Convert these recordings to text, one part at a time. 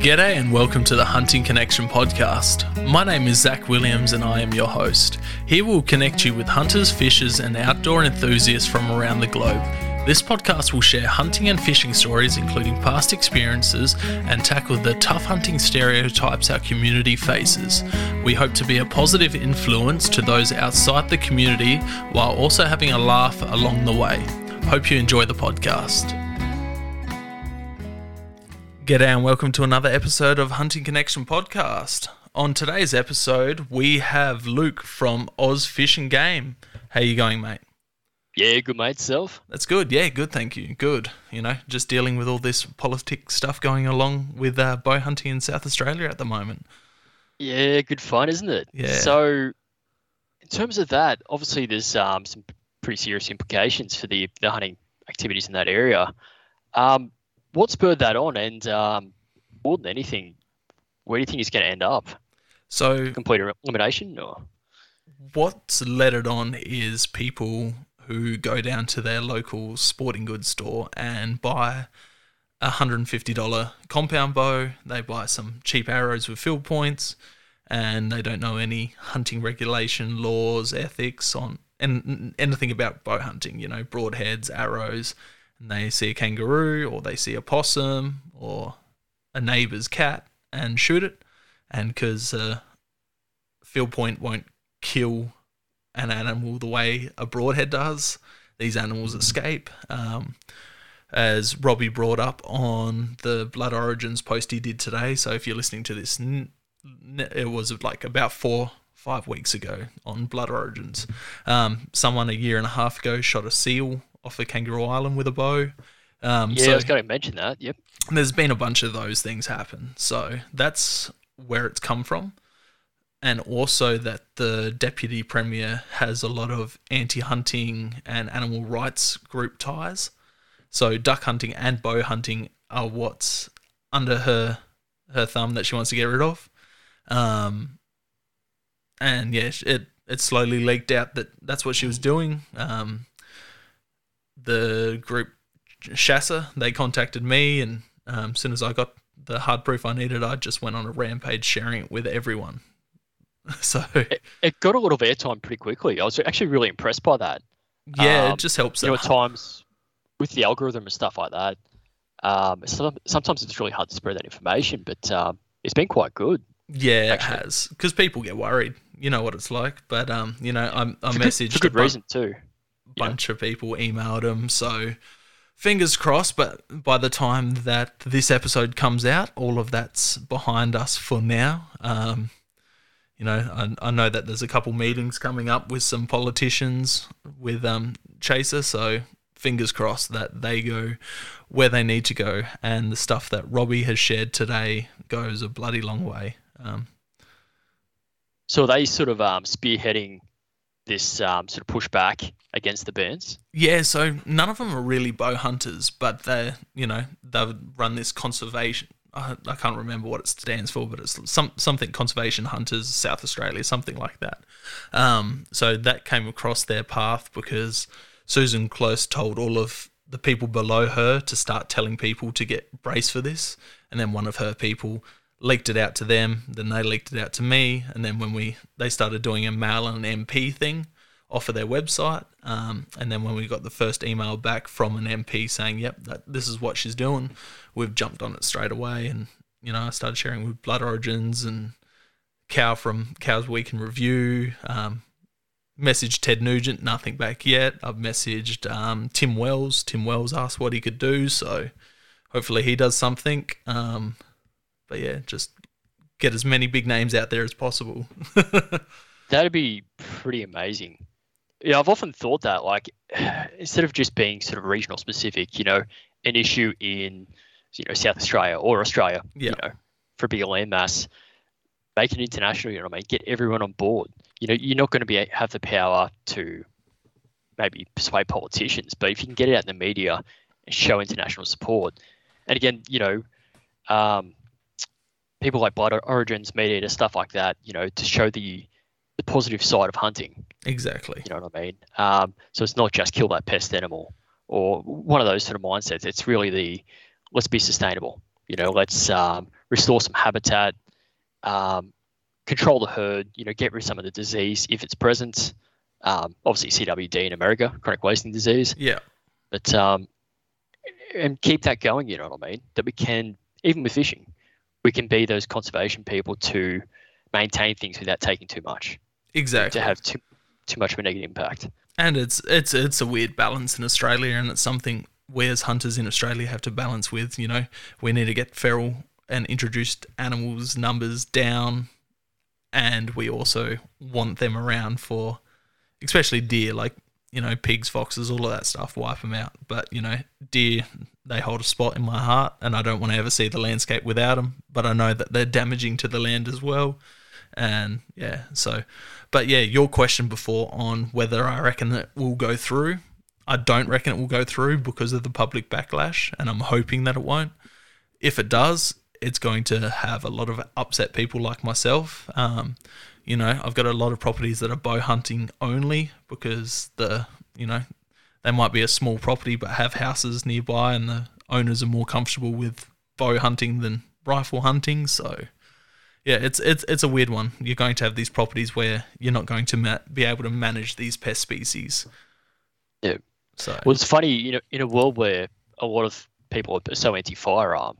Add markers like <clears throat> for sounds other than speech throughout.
G'day and welcome to the Hunting Connection podcast. My name is Zach Williams and I am your host. Here we'll connect you with hunters, fishers, and outdoor enthusiasts from around the globe. This podcast will share hunting and fishing stories, including past experiences, and tackle the tough hunting stereotypes our community faces. We hope to be a positive influence to those outside the community while also having a laugh along the way. Hope you enjoy the podcast. G'day and welcome to another episode of Hunting Connection podcast. On today's episode, we have Luke from Oz Fish and Game. How you going, mate? Yeah, good mate, self. That's good. Yeah, good. Thank you. Good. You know, just dealing with all this politics stuff going along with uh, bow hunting in South Australia at the moment. Yeah, good fun, isn't it? Yeah. So, in terms of that, obviously there's um, some pretty serious implications for the, the hunting activities in that area. Um, what spurred that on? And um, more than anything, where do you think it's going to end up? So, Complete elimination, or what's led it on is people who go down to their local sporting goods store and buy a $150 compound bow. They buy some cheap arrows with field points and they don't know any hunting regulation, laws, ethics on and anything about bow hunting, you know, broadheads, arrows, and they see a kangaroo or they see a possum or a neighbor's cat and shoot it. And because uh, field point won't kill an animal the way a broadhead does, these animals escape. Um, as Robbie brought up on the Blood Origins post he did today. So if you're listening to this, it was like about four, five weeks ago on Blood Origins. Um, someone a year and a half ago shot a seal off of Kangaroo Island with a bow. Um, yeah, so I was going to mention that. Yep. there's been a bunch of those things happen. So that's where it's come from. And also that the deputy premier has a lot of anti hunting and animal rights group ties. So duck hunting and bow hunting are what's under her her thumb that she wants to get rid of. Um, and yeah, it it slowly leaked out that that's what she was doing. Um, the group CHASA, they contacted me, and um, as soon as I got the hard proof I needed, I just went on a rampage sharing it with everyone. <laughs> So It, it got a lot of airtime pretty quickly. I was actually really impressed by that. yeah, Um, it just helps. You know, at times with the algorithm and stuff like that, um, sometimes it's really hard to spread that information, but um, it's been quite good. yeah, it has because people get worried. You know what it's like. But um, you know, I, I For good, for good reason too. Yeah. bunch of people emailed him. So fingers crossed. But by the time that this episode comes out, all of that's behind us for now. Um, you know, I, I know that there's a couple meetings coming up with some politicians with um, CHASA. So fingers crossed that they go where they need to go, and the stuff that Robbie has shared today goes a bloody long way. Um, So are they sort of um, spearheading this um, sort of pushback against the burns. Yeah, so none of them are really bow hunters, but they, you know, they've run this conservation. I, I can't remember what it stands for, but it's some something conservation hunters South Australia, something like that. Um, so that came across their path because Susan Close told all of the people below her to start telling people to get brace for this, and then one of her people leaked it out to them. Then they leaked it out to me, and then when we they started doing a mail and MP thing off of their website. Um, and then when we got the first email back from an MP saying, "Yep, that this is what she's doing," we've jumped on it straight away. And you know, I started sharing with Blood Origins and Cal from Cal's Week in Review. Um, messaged Ted Nugent, nothing back yet. I've messaged um, Tim Wells. Tim Wells asked what he could do, so hopefully he does something. Um, but yeah, just get as many big names out there as possible. <laughs> That'd be pretty amazing. Yeah, I've often thought that, like, <sighs> instead of just being sort of regional specific, you know, an issue in, you know, South Australia or Australia, Yeah. you know, for a bigger landmass, make it international. You know what I mean? Get everyone on board. You know, you're not going to be have the power to maybe persuade politicians, but if you can get it out in the media and show international support, and again, you know, um, people like Blood Origins, Meat Eater, stuff like that, you know, to show the the positive side of hunting. exactly. You know what I mean? Um, so it's not just kill that pest animal or one of those sort of mindsets. It's really the let's be sustainable. You know, let's um, restore some habitat, um, control the herd, you know, get rid of some of the disease if it's present. Um, obviously, CWD in America, chronic wasting disease. Yeah. But um, and keep that going. You know what I mean? That we can, even with fishing, we can be those conservation people to maintain things without taking too much. Exactly. To have too too much of a negative impact. And it's it's it's a weird balance in Australia, and it's something we as hunters in Australia have to balance with. You know, we need to get feral and introduced animals numbers down, and we also want them around for, especially deer, like you know, pigs, foxes, all of that stuff. Wipe them out, but you know, deer they hold a spot in my heart, and I don't want to ever see the landscape without them. But I know that they're damaging to the land as well, and yeah, so. But yeah, your question before on whether I reckon that will go through. I don't reckon it will go through because of the public backlash, and I'm hoping that it won't. If it does, it's going to have a lot of upset people like myself. Um, you know, I've got a lot of properties that are bow hunting only because the, you know, they might be a small property but have houses nearby, and the owners are more comfortable with bow hunting than rifle hunting. So, yeah, it's it's it's a weird one. You're going to have these properties where you're not going to ma- be able to manage these pest species. Yeah. So Well, it's funny, you know, in a world where a lot of people are so anti-firearm,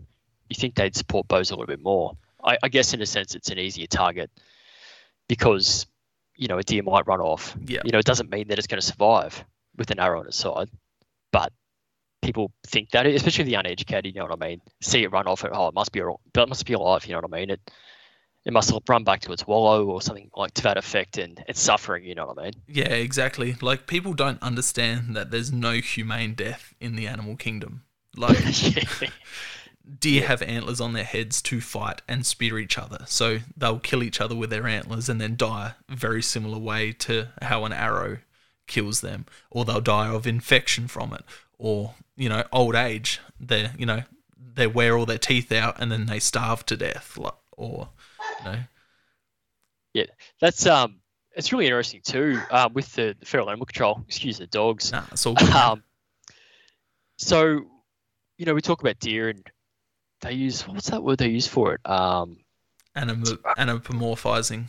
you think they'd support bows a little bit more. I, I guess in a sense, it's an easier target because you know a deer might run off. Yeah. You know, it doesn't mean that it's going to survive with an arrow on its side, but people think that, especially the uneducated. You know what I mean? See it run off. Oh, it must be a, it must be alive. You know what I mean? It it must run back to its wallow or something like to that effect, and it's suffering. You know what I mean? yeah, exactly. Like people don't understand that there's no humane death in the animal kingdom. Like <laughs> yeah. Deer have antlers on their heads to fight and spear each other. So they'll kill each other with their antlers and then die a very similar way to how an arrow kills them. Or they'll die of infection from it. Or, you know, old age. They you know, they wear all their teeth out and then they starve to death. Or you know. Yeah, that's um, it's really interesting too. Um, with the, the feral animal control, excuse the dogs. Nah, it's all good. Um, so, you know, we talk about deer and they use what's that word they use for it? Um, Anam- anamorphizing.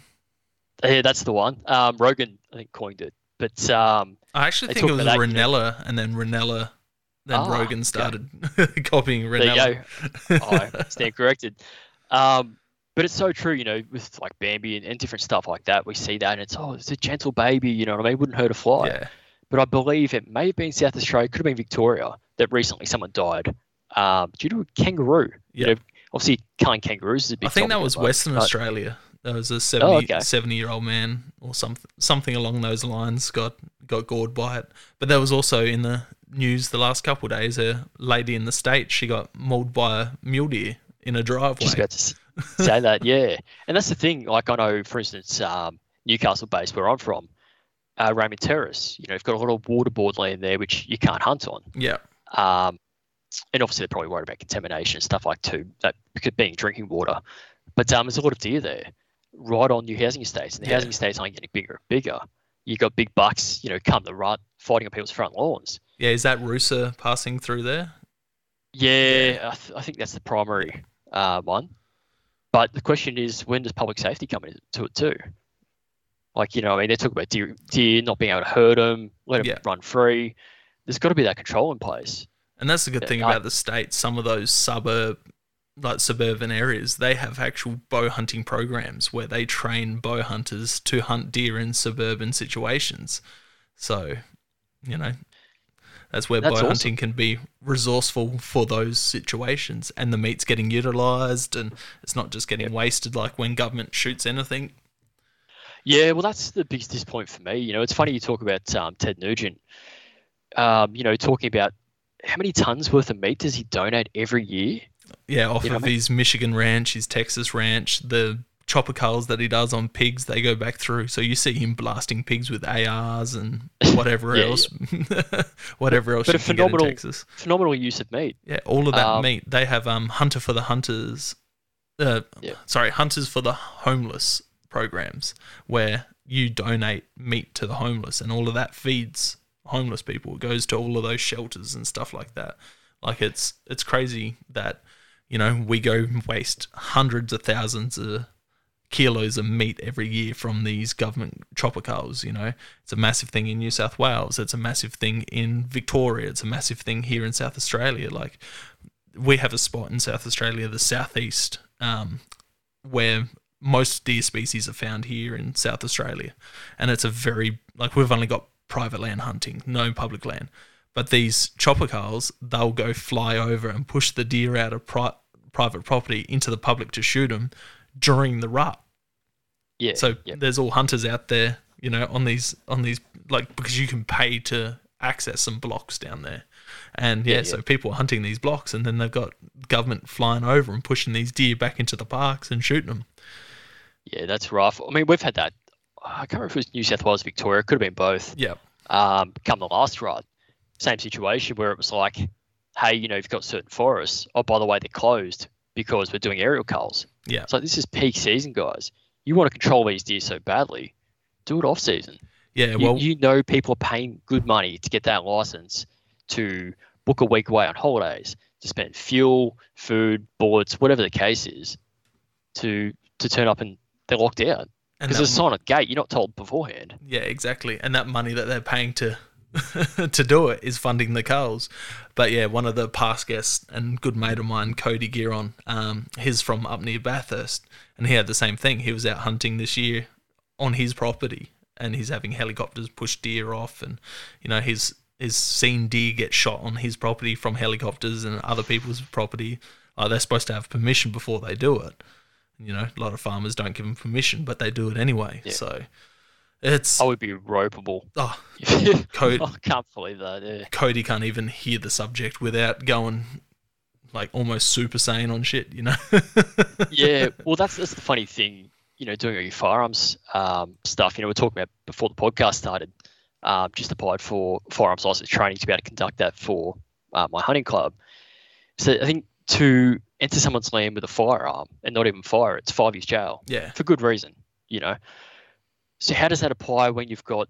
yeah, that's the one. Um, Rogan, I think, coined it. But um, I actually think it was about you know. Rinella, and then Rinella, then Ah, Rogan okay. started <laughs> copying there you go. <laughs> Oh, I stand corrected. Um, but it's so true, you know, with like Bambi and, and different stuff like that. We see that, and it's oh, it's a gentle baby. You know what I mean? Wouldn't hurt a fly. yeah, but I believe it may have been South Australia, could have been Victoria, that recently someone died um, due to a kangaroo. Yeah. You know, obviously, killing kangaroos is a big I think that was at the moment, Western but- Australia. There was a 70, Oh, okay. 70 year old man or something something along those lines got got gored by it. But there was also in the news the last couple of days a lady in the states she got mauled by a mule deer in a driveway. Just about to say that, yeah. And that's the thing. Like I know, for instance, um, Newcastle base where I'm from, uh, Raymond Terrace. You know, you've got a lot of waterboard land there which you can't hunt on. yeah, Um, and obviously they're probably worried about contamination and stuff like too that being drinking water. But um, there's a lot of deer there, right on new housing estates, and the Yeah. housing estates aren't getting bigger and bigger. You got big bucks, you know, come the rut, fighting on people's front lawns. yeah. Is that Rusa passing through there? Yeah, I, th- I think that's the primary uh, one. But the question is, when does public safety come into it too? Like, you know, I mean, they talk about deer, deer not being able to hurt them, let them Yeah. run free. There's got to be that control in place. And that's the good Yeah, thing I- about the states. Some of those suburb, like suburban areas, they have actual bow hunting programs where they train bow hunters to hunt deer in suburban situations. So, you know, that's where That's bow awesome. hunting can be resourceful for those situations, and the meat's getting utilized, and it's not just getting wasted like when government shoots anything. Yeah, well, that's the biggest disappointment for me. You know, it's funny you talk about um, Ted Nugent. Um, you know, talking about how many tons worth of meat does he donate every year? Yeah, off You of what I mean? his Michigan ranch, his Texas ranch, the chopper culls that he does on pigs, they go back through. So you see him blasting pigs with ARs and whatever <laughs> Yeah, else, <laughs> whatever else But you a can get in phenomenal- Texas. Phenomenal use of meat. Yeah, all of that Um, meat. They have um Hunter for the Hunters, uh, Yeah. sorry, Hunters for the Homeless programs where you donate meat to the homeless, and all of that feeds homeless people. It goes to all of those shelters and stuff like that. Like it's it's crazy that You know, we go waste hundreds of thousands of kilos of meat every year from these government culls. You know, it's a massive thing in New South Wales. It's a massive thing in Victoria. It's a massive thing here in South Australia. Like, we have a spot in South Australia, the southeast, um, where most deer species are found here in South Australia, and it's a very like we've only got private land hunting, no public land. But these chopper culls, they'll go fly over and push the deer out of pri- private property into the public to shoot them during the rut. Yeah. So there's all hunters out there, you know, on these on these like because you can pay to access some blocks down there. And yeah, Yeah, yeah. so people are hunting these blocks and then they've got government flying over and pushing these deer back into the parks and shooting them. Yeah, that's rough. I mean, we've had that. I can't remember if it was New South Wales, Victoria. Could have been both. Yeah. Um, come the last ride, same situation where it was like, hey, you know, you've got certain forests. Oh, by the way, they're closed because we're doing aerial culls. Yeah. Like this is peak season, guys. You want to control these deer so badly, do it off season. Yeah, You, well you know people are paying good money to get that license to book a week away on holidays, to spend fuel, food, bullets, whatever the case is, to to turn up and they're locked out. Because there's a the gate, you're not told beforehand. Yeah, exactly. And that money that they're paying to <laughs> to do it is funding the culls. But yeah, one of the past guests and good mate of mine, Cody Giron, um, he's from up near Bathurst, and he had the same thing. He was out hunting this year on his property, and he's having helicopters push deer off, and you know he's he's seen deer get shot on his property from helicopters and other people's property. Uh, they're supposed to have permission before they do it. You know, a lot of farmers don't give them permission, but they do it anyway. Yeah. So it's I would be ropeable. oh, <laughs> I can't believe that. Yeah. Cody can't even hear the subject without going like almost super saiyan on shit, you know? <laughs> yeah, well, that's that's the funny thing. You know, doing all your firearms um, stuff. You know, we are talking about before the podcast started. Um, just applied for firearms license training to be able to conduct that for uh, my hunting club. So I think to enter someone's land with a firearm and not even fire, it's five years jail yeah. for good reason. You know. So how does that apply when you've got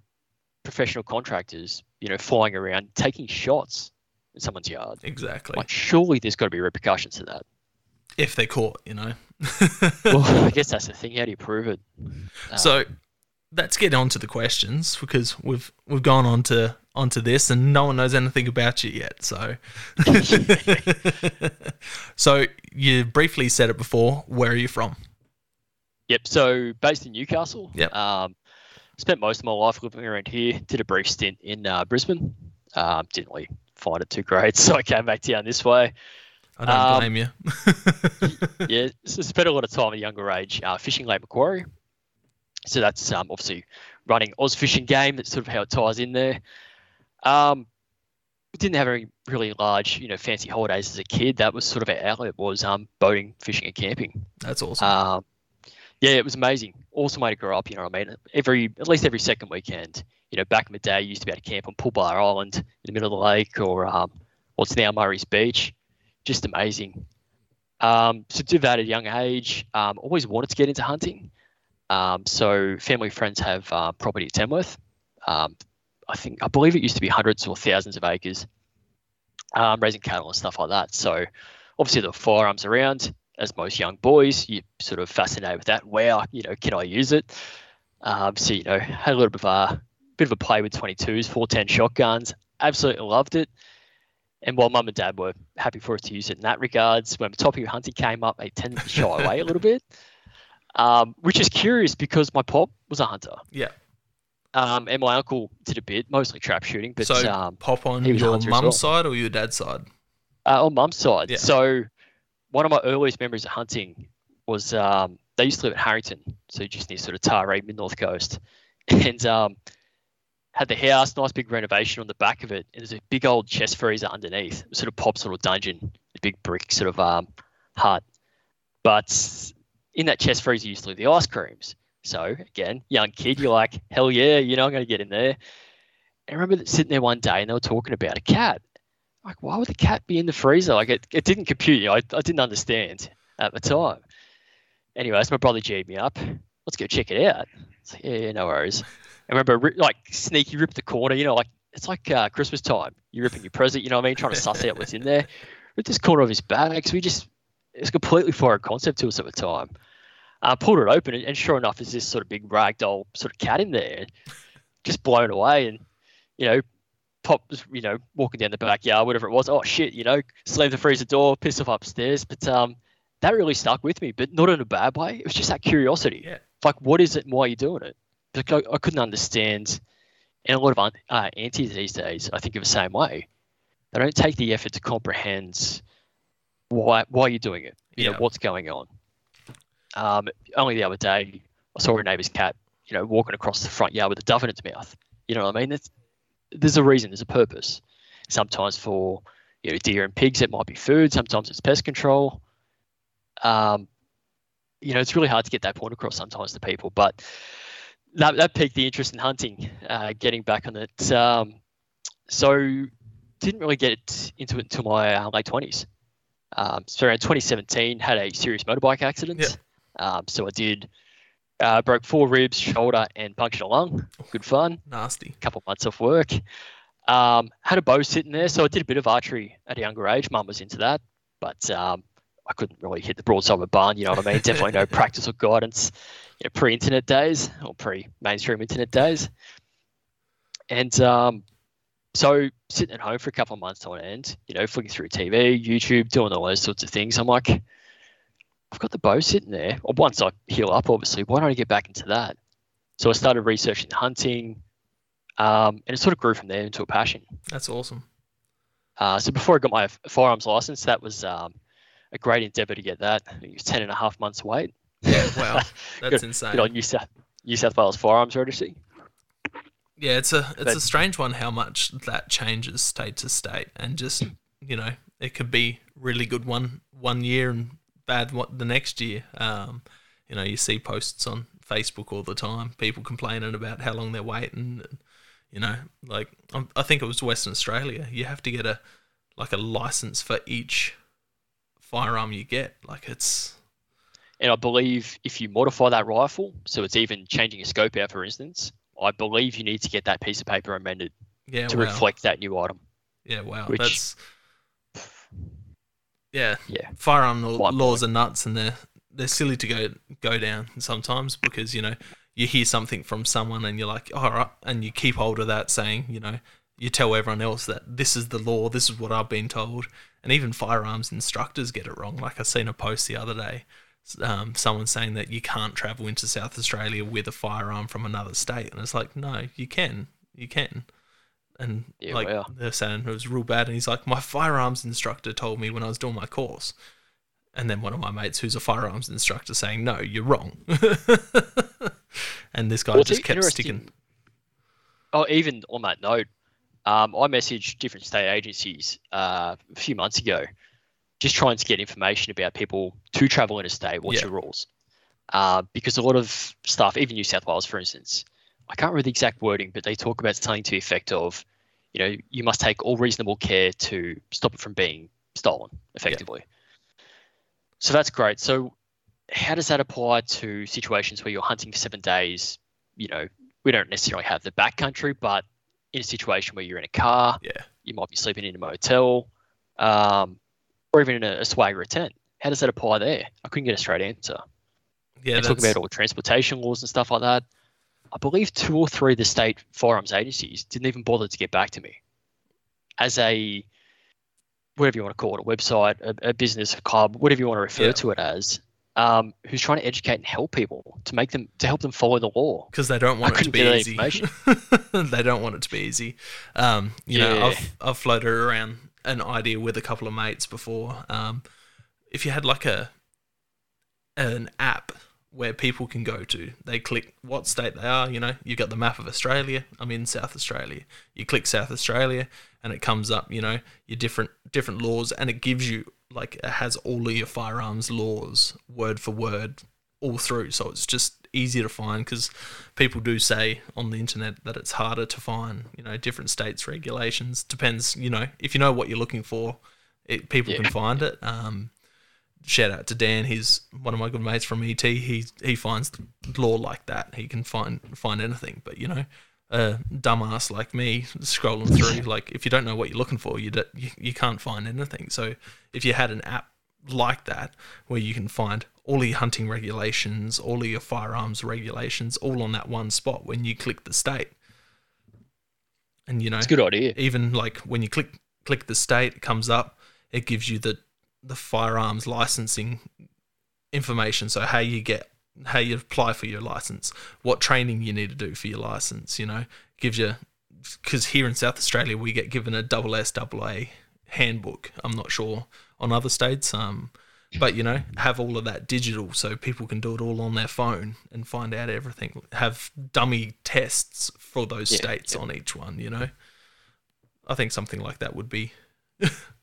professional contractors, you know, flying around taking shots in someone's yard? Exactly. Like, surely there's got to be repercussions to that. if they're caught, you know. Well, <laughs> I guess that's the thing. How do you prove it? Um, so let's get on to the questions because we've we've gone on to onto this and no one knows anything about you yet. So <laughs> So you briefly said it before, where are you from? Yep. So based in Newcastle. Yep. Um, spent most of my life living around here. Did a brief stint in uh, Brisbane. Um, didn't really find it too great, <laughs> so I came back down this way. I don't Um, blame you. <laughs> yeah, so spent a lot of time at a younger age uh, fishing Lake Macquarie. So that's um, obviously running Oz Fish and Game. That's sort of how it ties in there. Um, we didn't have any really large, you know, fancy holidays as a kid. That was sort of our outlet was um, boating, fishing, and camping. That's awesome. Um, yeah, it was amazing. Awesome way to grow up. You know what I mean? Every at least every second weekend. You know, back in the day, you used to be able to camp on Pulbah Island in the middle of the lake, or um, what's now Murray's Beach. Just amazing. Um, so did that at a young age. Um, always wanted to get into hunting. Um, so family friends have uh, property at Tamworth. I think I believe it used to be hundreds or thousands of acres, um, raising cattle and stuff like that. So obviously the firearms around. As most young boys, you're sort of fascinated with that. Wow, you know, can I use it? Um, so you know, had a little bit of a bit of a play with 22s, 410 shotguns. Absolutely loved it. And while mum and dad were happy for us to use it in that regards, when the topic of hunting came up, they tended to shy away a little bit, <laughs> um, which is curious because my pop was a hunter. yeah. Um, and my uncle did a bit, mostly trap shooting, but So um, pop on he was a your mum's well. side or your dad's side? uh, on mum's side. Yeah. So one of my earliest memories of hunting was um, they used to live at Harrington, so just near sort of Taree, mid north coast, <laughs> and um, had the house, nice big renovation on the back of it, and there's a big old chest freezer underneath, sort of Pop's little dungeon, a big brick sort of um, hut. But in that chest freezer used to live the ice creams. So again, young kid, you're like, hell yeah, you know, I'm going to get in there. And I remember sitting there one day and they were talking about a cat. Like, why would the cat be in the freezer? Like, it, it didn't compute. You know, I, I didn't understand at the time. Anyway, so my brother G'd me up. Let's go check it out. Yeah, yeah, no worries. I remember, like, sneaky rip the corner, you know, like, it's like uh, Christmas time. You're ripping your present, you know what I mean? Trying to suss out what's in there. Ripped this corner of his bag. So we just it's completely foreign concept to us at the time. Uh, pulled it open, and, and sure enough, there's this sort of big ragdoll sort of cat in there, just blown away. And you know, pop, you know, walking down the backyard, whatever it was. Oh shit, you know, slammed the freezer door, pissed off upstairs. But um, that really stuck with me, but not in a bad way. It was just that curiosity. Yeah. Like, what is it and why are you doing it? Like, I, I couldn't understand. And a lot of uh, aunties these days, I think, of the same way. They don't take the effort to comprehend why why you're doing it. You Yeah. know what's going on. Um, only the other day, I saw a neighbour's cat, you know, walking across the front yard with a dove in its mouth. You know what I mean? There's a reason, there's a purpose. Sometimes for you know deer and pigs, it might be food. Sometimes it's pest control. Um, you know, it's really hard to get that point across sometimes to people, but that, that piqued the interest in hunting. Uh, getting back on it, um, so didn't really get into it until my uh, late twenties. Um, so around 2017, had a serious motorbike accident. Yeah. Um, so I did uh, broke four ribs, shoulder, and punctured a lung. Good fun. Nasty. couple months off work. Um, had a bow sitting there, so I did a bit of archery at a younger age. Mum was into that, but um, I couldn't really hit the broadside of a barn. You know what I mean? Definitely no <laughs> practice or guidance. You know, pre-internet days or pre-mainstream internet days, and um, so sitting at home for a couple of months on end, you know, flicking through TV, YouTube, doing all those sorts of things. I'm like, I've got the bow sitting there. Once I heal up, obviously, why don't I get back into that? So I started researching hunting, um, and it sort of grew from there into a passion. That's awesome. Uh, so before I got my firearms license, that was um, a great endeavor to get that. I think it was 10 and a half months wait. Yeah, wow. <laughs> That's Good- insane. Good on New South, New South Wales Firearms Registry. Yeah, it's a it's But- a strange one how much that changes state to state, and just you know it could be really good one one year and bad what the next year. Um, you know, you see posts on Facebook all the time, people complaining about how long they're waiting. And, you know, like um, I think it was Western Australia. You have to get a like a license for each firearm you get. Like it's And I believe if you modify that rifle, so it's even changing a scope out, for instance, I believe you need to get that piece of paper amended yeah, to wow. reflect that new item. Yeah, wow. which- That's yeah. Yeah. Firearm law, laws are nuts, and they're they're silly to go go down sometimes because you know you hear something from someone and you're like, oh, all right, and you keep hold of that, saying you know you tell everyone else that this is the law, this is what I've been told, and even firearms instructors get it wrong. Like I seen a post the other day. Um, someone saying that you can't travel into South Australia with a firearm from another state, and it's like, no, you can, you can and Yeah, like wow. they're saying it was real bad. And he's like, my firearms instructor told me when I was doing my course. And then one of my mates, who's a firearms instructor, saying, no, you're wrong. <laughs> and this guy Well, just kept sticking. Oh, even on that note, um, I messaged different state agencies uh, a few months ago, just trying to get information about people to travel interstate. What's Yeah. your rules? Uh, because a lot of stuff, even New South Wales, for instance, I can't remember the exact wording, but they talk about something to the effect of, you know, you must take all reasonable care to stop it from being stolen, effectively. So that's great. So, how does that apply to situations where you're hunting for seven days? You know, we don't necessarily have the backcountry, but in a situation where you're in a car, Yeah. you might be sleeping in a motel, um, or even in a, a swagger tent. How does that apply there? I couldn't get a straight answer. Yeah. and talk about all transportation laws and stuff like that. I believe two or three of the state firearms agencies didn't even bother to get back to me. As a whatever you want to call it, a website, a, a business, a club, whatever you want to refer Yeah. to it as, um, who's trying to educate and help people to make them to help them follow the law. because they don't want it to be easy. <laughs> they don't want it to be easy. Um, you know, I've I've floated around an idea with a couple of mates before. Um, if you had like a an app where people can go to, they click what state they are. You know, you've got the map of Australia. I'm in South Australia. You click South Australia, and it comes up. You know, your different different laws, and it gives you like it has all of your firearms laws word for word all through. So it's just easier to find because people do say on the internet that it's harder to find. You know, different states' regulations depends. You know, if you know what you're looking for, it, people Yeah. can find it. Um, shout out to Dan. He's one of my good mates from ET. He he finds law like that. He can find find anything. But you know, a dumbass like me scrolling through, like if you don't know what you're looking for, you, do, you you can't find anything. So if you had an app like that where you can find all your hunting regulations, all your firearms regulations, all on that one spot when you click the state. And you know, It's a good idea. even like when you click click the state, it comes up. It gives you the the firearms licensing information. So how you get how you apply for your license, what training you need to do for your license. You know, gives you because here in South Australia we get given a double S double A handbook. I'm not sure on other states. Um, but you know, have all of that digital so people can do it all on their phone and find out everything. Have dummy tests for those Yeah, states yeah. on each one. You know, I think something like that would be <laughs>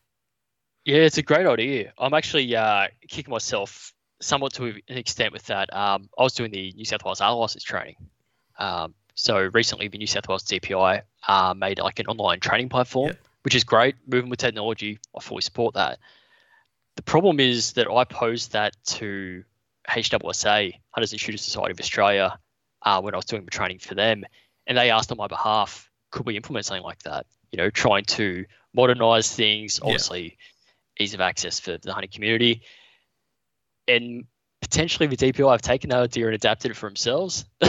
Yeah, it's a great idea. I'm actually uh, kicking myself somewhat to an extent with that. Um, I was doing the New South Wales license training. Um, so recently, the New South Wales DPI uh, made like an online training platform, Yep. which is great. Moving with technology, I fully support that. The problem is that I posed that to HWSA, Hunters and Shooters Society of Australia, uh, when I was doing the training for them, and they asked on my behalf, could we implement something like that? You know, trying to modernize things, Yeah. Ease of access for the hunting community, and potentially the DPI have taken that idea and adapted it for themselves. <laughs>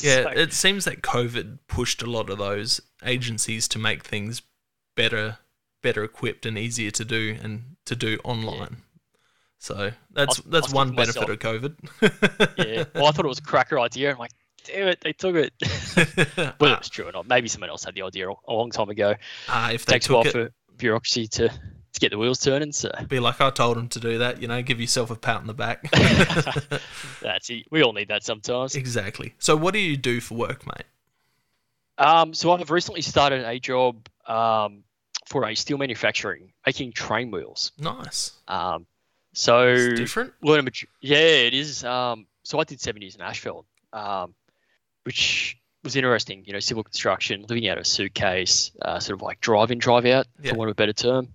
Yeah, So- it seems that COVID pushed a lot of those agencies to make things better, better equipped and easier to do and to do online. So that's was- that's one benefit of COVID. <laughs> yeah. Well, I thought it was a cracker idea. I'm like, damn it, they took it. <laughs> Whether it was true or not, maybe someone else had the idea a long time ago. Ah, if they takes a while took it, for bureaucracy to, to get the wheels turning. So be like, I told him to do that. You know, give yourself a pat on the back. <laughs> <laughs> that's it. We all need that sometimes. exactly. So, what do you do for work, mate? Um, so I've recently started a job um, for a steel manufacturing, making train wheels. Nice. Um, so It's different. learn a yeah, it is. Um, so I did seven years in asphalt, um, which was interesting. You know, civil construction, living out of a suitcase, uh, sort of like drive in, drive out, Yeah. for want of a better term.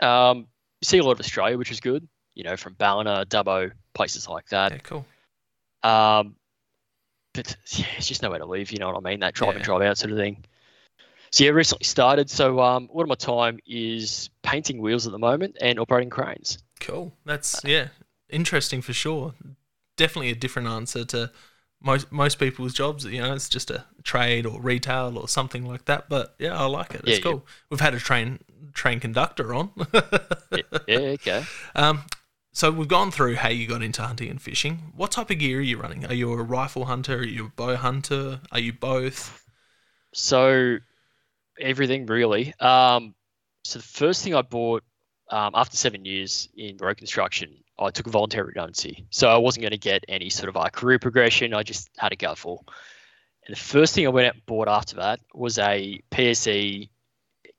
Um, you see a lot of Australia, which is good. You know, from Ballina, Dubbo, places like that. Yeah, cool. Um, but yeah, it's just nowhere to live. You know what I mean? That drive Yeah. drive out sort of thing. So yeah, recently started. So um, a lot of my time is painting wheels at the moment and operating cranes. Cool. That's yeah, interesting for sure. Definitely a different answer to most most people's jobs. You know, it's just a trade or retail or something like that. But yeah, I like it. It's Yeah, yeah. cool. We've had a train train conductor on. yeah, yeah, okay. <laughs> um, so we've gone through how you got into hunting and fishing. What type of gear are you running? Are you a rifle hunter? Are you a bow hunter? Are you both? So everything really. Um, so the first thing I bought um, after seven years in road construction, I took a voluntary redundancy. So I wasn't going to get any sort of uh, career progression. I just had to go full. And the first thing I went out and bought after that was a PSE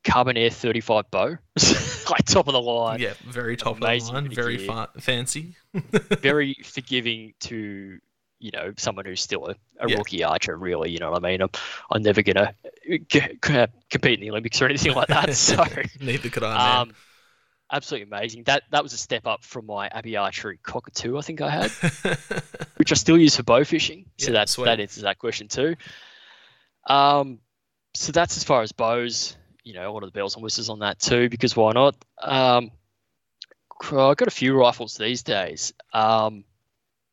Carbon Air 35 bow, <laughs> like top of the line. yeah, very top of the line, very fa- fancy. <laughs> very forgiving to you know someone who's still a, a Yeah. rookie archer really you know what i mean i'm, I'm never gonna g- g- compete in the olympics or anything like that <laughs> so Neither could I, um absolutely amazing that that was a step up from my abbey archery cockatoo i think i had <laughs> which i still use for bow fishing so Yeah, that's sweet. that answers that question too um so that's as far as bows you know a lot of the bells and whistles on that too because why not um I've got a few rifles these days. Um,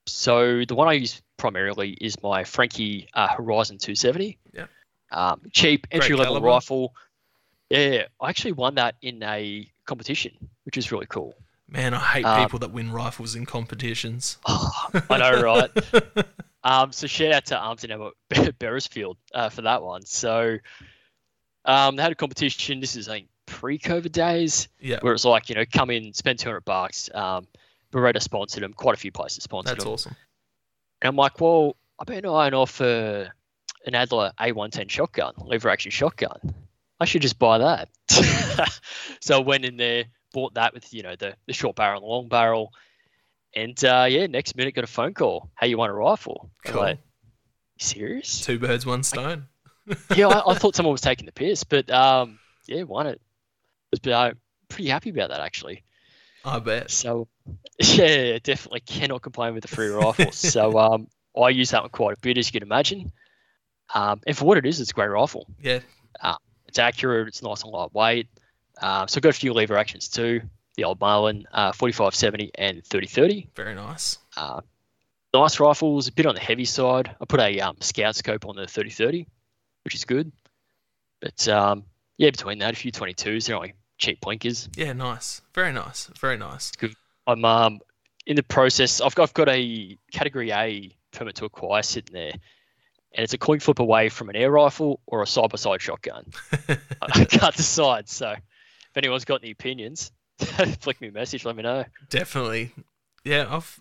so the one I use primarily is my Franchi uh, Horizon 270. Yeah. Um, cheap entry level rifle. Yeah, I actually won that in a competition, which is really cool. Man, I hate Um, people that win rifles in competitions. <laughs> Oh, I know, right? <laughs> Um, so shout out to Arms and Ammo <laughs> Beresfield uh, for that one. So um, they had a competition. This is I think pre-COVID days. yeah, where it's like you know come in spend 200 bucks um beretta sponsored them quite a few places sponsored that's them awesome. and i'm like well i've been eyeing off uh, an adler a110 shotgun lever action shotgun i should just buy that <laughs> so i went in there bought that with you know the, the short barrel and the long barrel and uh, yeah next minute got a phone call hey you want a rifle Cool. like, "You serious Two birds, one stone. <laughs> yeah I, I <laughs> thought someone was taking the piss but um yeah won it But I'm pretty happy about that actually I bet. So, yeah, definitely cannot complain with the free rifle. so, um, I use that one quite a bit, as you can imagine. Um, and for what it is, it's a great rifle. Yeah, It's accurate. It's nice and lightweight. Um, so, I've got a few lever actions too. the old Marlin, uh, 4570 and 3030. Very nice. Uh, nice rifles, a bit on the heavy side. I put a um, scout scope on the 3030, which is good. But um, yeah, between that, a few 22s, they're only cheap plinkers. Yeah, nice. Very nice. Very nice. Good. I'm um, in the process. I've got, I've got a Category A permit to acquire sitting there, and it's a coin flip away from an air rifle or a side by side shotgun. I can't decide. So if anyone's got any opinions, <laughs> flick me a message. Let me know. Definitely. Yeah, I've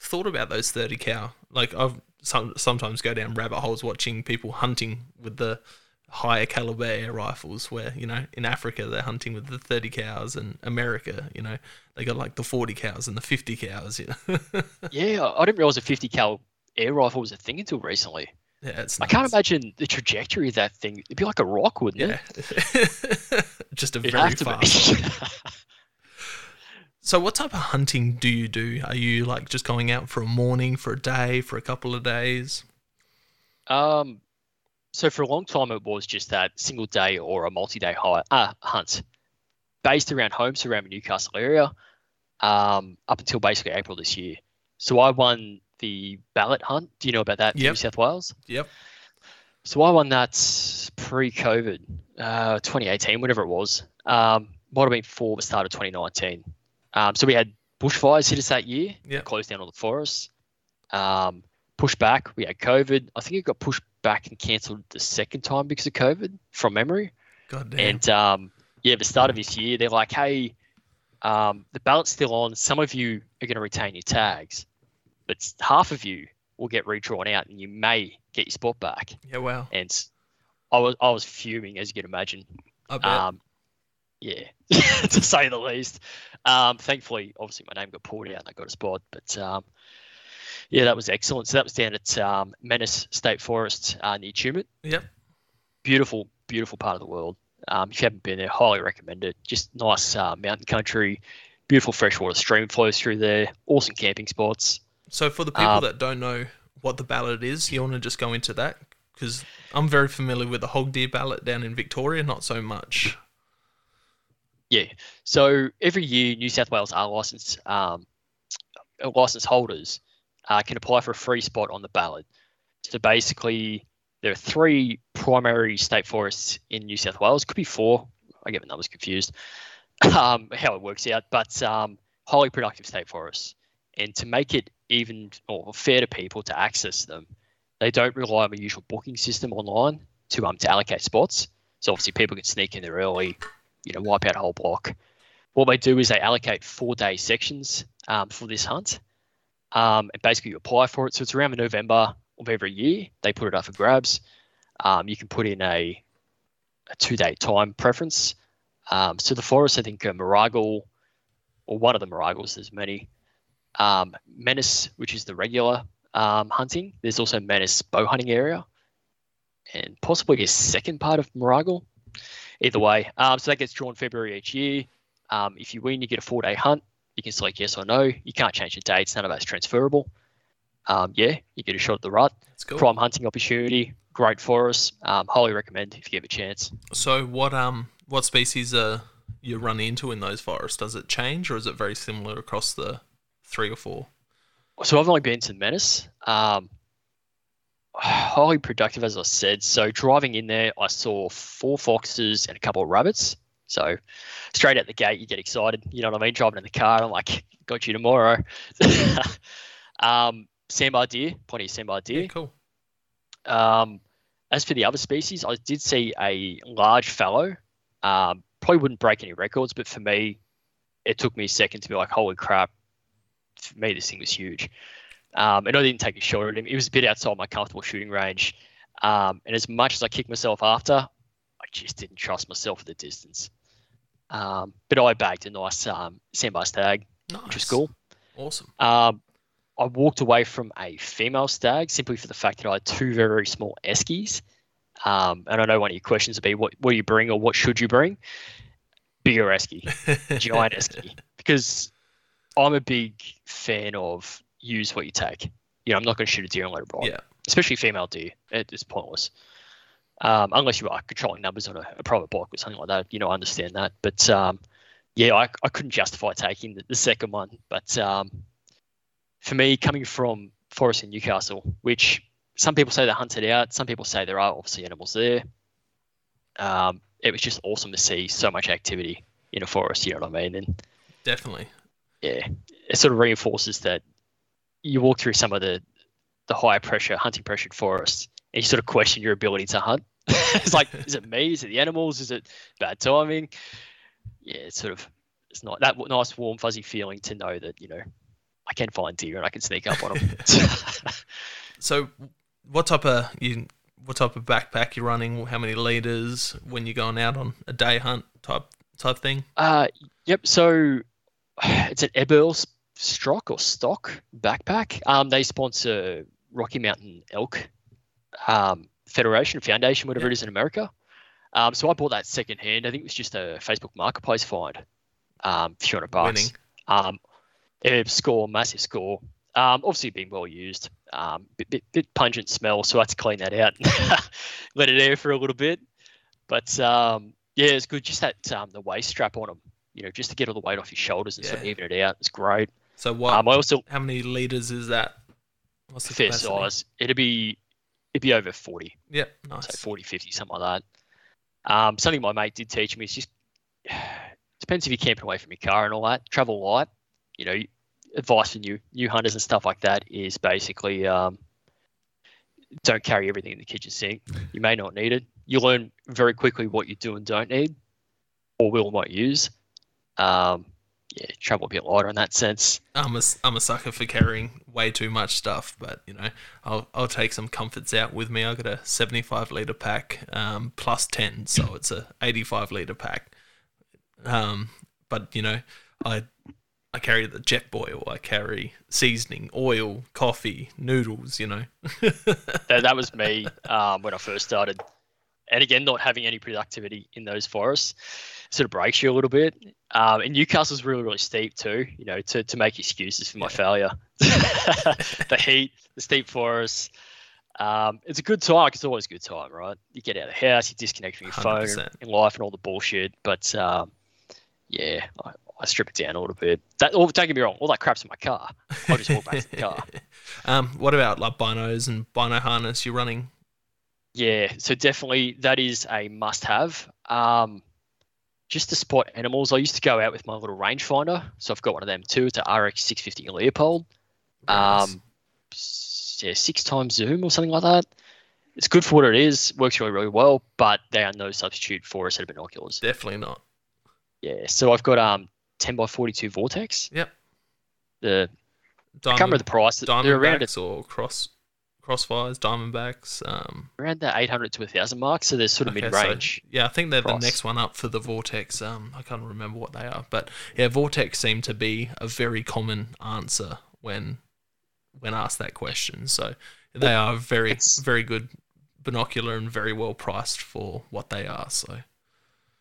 thought about those 30 cal. Like I've some, sometimes go down rabbit holes watching people hunting with the higher caliber air rifles where you know in africa they're hunting with the 30 cals and america you know they got like the 40 cals and the 50 cals you know <laughs> yeah i didn't realize a 50 cal air rifle was a thing until recently yeah it's i can't imagine the trajectory of that thing. It'd be like a rock wouldn't yeah. it <laughs> just a It'd very fast <laughs> so what type of hunting do you do? Are you like just going out for a morning for a day for a couple of days? Um so for a long time, it was just that single day or a multi-day uh, hunt. Based around homes around the Newcastle area um, up until basically April this year. So I won the ballot hunt. Do you know about that? Yep. New South Wales. Yep. So I won that pre-COVID, uh, 2018, whatever it was. Um, might have been before the start of 2019. Um, so we had bushfires hit us that year. Yeah. Closed down all the forests. Um, pushed back. We had COVID. I think it got pushed back and cancelled the second time because of COVID from memory. God damn. And um, yeah, the start of this year, they're like, hey, um, the ballot's still on. Some of you are going to retain your tags, but half of you will get redrawn out, and you may get your spot back. Yeah, wow. And I was I was fuming, as you can imagine. I bet. Um, yeah, <laughs> to say the least. Um, thankfully, obviously, my name got pulled out and I got a spot, but um, yeah, that was excellent. So that was down at um, Mannus State Forest uh, near Tumut. Yep. Beautiful, beautiful part of the world. Um, if you haven't been there, highly recommend it. Just nice uh, mountain country, beautiful freshwater stream flows through there, awesome camping spots. So for the people um, that don't know what the ballot is, you want to just go into that because I'm very familiar with the hog deer ballot down in Victoria, not so much. Yeah. So every year, New South Wales are licensed um, license holders uh, can apply for a free spot on the ballot. So basically, there are three primary state forests in New South Wales. Could be four. I get the numbers confused. <laughs> Um, how it works out, but um, highly productive state forests. And to make it even or fair to people to access them, they don't rely on the usual booking system online to um to allocate spots. So obviously people can sneak in there early, you know, wipe out a whole block. What they do is they allocate four day sections um, for this hunt, um, and basically you apply for it. So it's around the November of every year. They put it up for grabs. Um, you can put in a, a two day time preference. Um, so the forest, I think, uh, or one of the Maragles, there's many. Um, Mannus, which is the regular um, hunting. There's also Mannus bow hunting area, and possibly a second part of Maragle. Either way, um, so that gets drawn February each year. Um, if you win, you get a four day hunt. You can select yes or no. You can't change the dates. None of that's transferable. Um, yeah, you get a shot at the rut. Cool. Prime hunting opportunity. Great for us. Um, highly recommend if you get a chance. So what um what species are you run into in those forests? Does it change or is it very similar across the three or four? So I've only been to Mannus. Um, highly productive, as I said. So driving in there, I saw four foxes and a couple of rabbits. So straight out the gate, you get excited. You know what I mean? Driving in the car, I'm like, got you tomorrow. <laughs> um, sambar deer, plenty of sambar deer. Yeah, cool. Um, as for the other species, I did see a large fallow. Um, probably wouldn't break any records, but for me, it took me a second to be like, holy crap. For me, this thing was huge. Um, and I didn't take a shot at him. It was a bit outside my comfortable shooting range. Um, and as much as I kicked myself after, I just didn't trust myself at the distance. Um, but I bagged a nice um, sambar stag, nice. which was cool. Awesome. Um, I walked away from a female stag simply for the fact that I had two very, very small eskies. Um, and I know one of your questions would be, what, what do you bring or what should you bring? Bigger esky, <laughs> giant esky. Because I'm a big fan of use what you take. You know, I'm not going to shoot a deer and let it ride. Yeah. Especially female deer. It's pointless um, unless you are controlling numbers on a, a, private block or something like that. You know, I understand that. But um, yeah, I, I couldn't justify taking the, the second one. But um, for me, coming from Forest in Newcastle, which some people say they're hunted out, some people say there are obviously animals there. Um, it was just awesome to see so much activity in a forest. You know what I mean? And Definitely. Yeah, it sort of reinforces that you walk through some of the the higher pressure hunting pressured forests, and you sort of question your ability to hunt. <laughs> it's like, is it me? Is it the animals? Is it bad timing? Yeah, it's sort of it's not that nice warm fuzzy feeling to know that you know I can find deer and I can sneak up on them. <laughs> <laughs> So, what type of you? What type of backpack you're running? How many liters when you're going out on a day hunt type type thing? uh, yep. So <sighs> it's an Eberl Strock or Stock backpack. Um, they sponsor Rocky Mountain Elk um, Federation Foundation, whatever Yeah. it is in America. Um, so I bought that secondhand. I think it was just a Facebook Marketplace find. Um, few hundred bucks. Winning. Um, score, massive score. Um, obviously being well used. Um, bit, bit, bit pungent smell, so I had to clean that out. <laughs> Let it air for a little bit. But um, yeah, it's good. Just that um, the waist strap on them, you know, just to get all the weight off your shoulders and sort of even it out. It's great. So what? Um, I also how many liters is that? What's the fair capacity? size. It'd be it'd be over forty, Yep, so nice. 40, 50, something like that. Um, something my mate did teach me is just <sighs> depends if you're camping away from your car and all that. Travel light. You know, advice for new new hunters and stuff like that is basically um, don't carry everything in the kitchen sink. You may not need it. You learn very quickly what you do and don't need, or will not use. Um, yeah, travel a bit lighter in that sense. I'm a, I'm a sucker for carrying way too much stuff, but you know, I'll I'll take some comforts out with me. I got a 75 liter pack um, plus 10, so it's a 85 liter pack. Um, but you know, I I carry the jet boil, I carry seasoning, oil, coffee, noodles. You know, <laughs> that, that was me um, when I first started. And again, not having any productivity in those forests sort of breaks you a little bit. Um, and Newcastle's really, really steep too, you know, to, to make excuses for my failure. <laughs> the heat, the steep forest. Um, it's a good time. It's always a good time, right? You get out of the house, you disconnect from your phone 100%. and life and all the bullshit. But um, yeah, I, I strip it down a little bit. That, oh, don't get me wrong, all that crap's in my car. I'll just walk back to the car. <laughs> um, what about like binos and bino harness? You're running Yeah, so definitely that is a must-have. Um, just to spot animals, I used to go out with my little rangefinder, so I've got one of them too. It's a RX 650 Leupold. Nice. Um, yeah, six times zoom or something like that. It's good for what it is. Works really, really well, but they are no substitute for a set of binoculars. definitely not. Yeah, so I've got um 10 by 42 Vortex. Yep. The I Diamond, can't remember the price. They're around Diamondbacks or cross crossfires, Diamondbacks. Um, around the 800 to 1000 mark, so they're sort of okay, mid-range. yeah, I think they're the next one up for the Vortex. Um, I can't remember what they are, but yeah, Vortex seem to be a very common answer when when asked that question. So they are very very good binocular and very well priced for what they are. So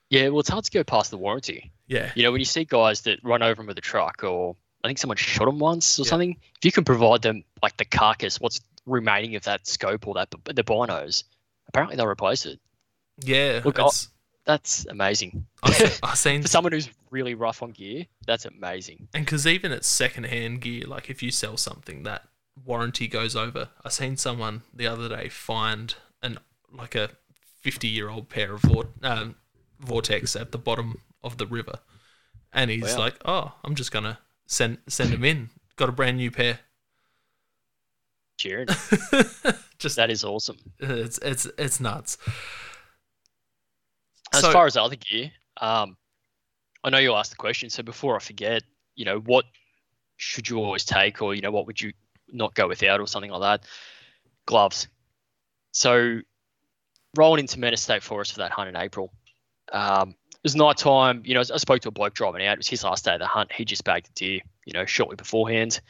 yeah, well, it's hard to go past the warranty. yeah, You know, when you see guys that run over them with a truck, or I think someone shot them once or Yeah. something, if you can provide them like the carcass, what's remaining of that scope or that the binos, apparently they'll replace it. yeah. Look, I- That's amazing. I've, <laughs> I've seen For someone who's really rough on gear, that's amazing. And because even it's secondhand gear, like if you sell something that warranty goes over, I seen someone the other day find an like a fifty year old pair of vor- um, vortex at the bottom of the river, and he's Wow. like, "Oh, I'm just gonna send send them in. Got a brand new pair." <laughs> Just that is awesome. it's it's it's nuts. As So- far as other gear, um, I know you asked the question, so before I forget, you know, what should you always take, or you know, what would you not go without, or something like that? Gloves. So, rolling into Menace State Forest for that hunt in April. Um, it was night time. You know, I spoke to a bloke driving out. It was his last day of the hunt. He just bagged a deer. You know, shortly beforehand.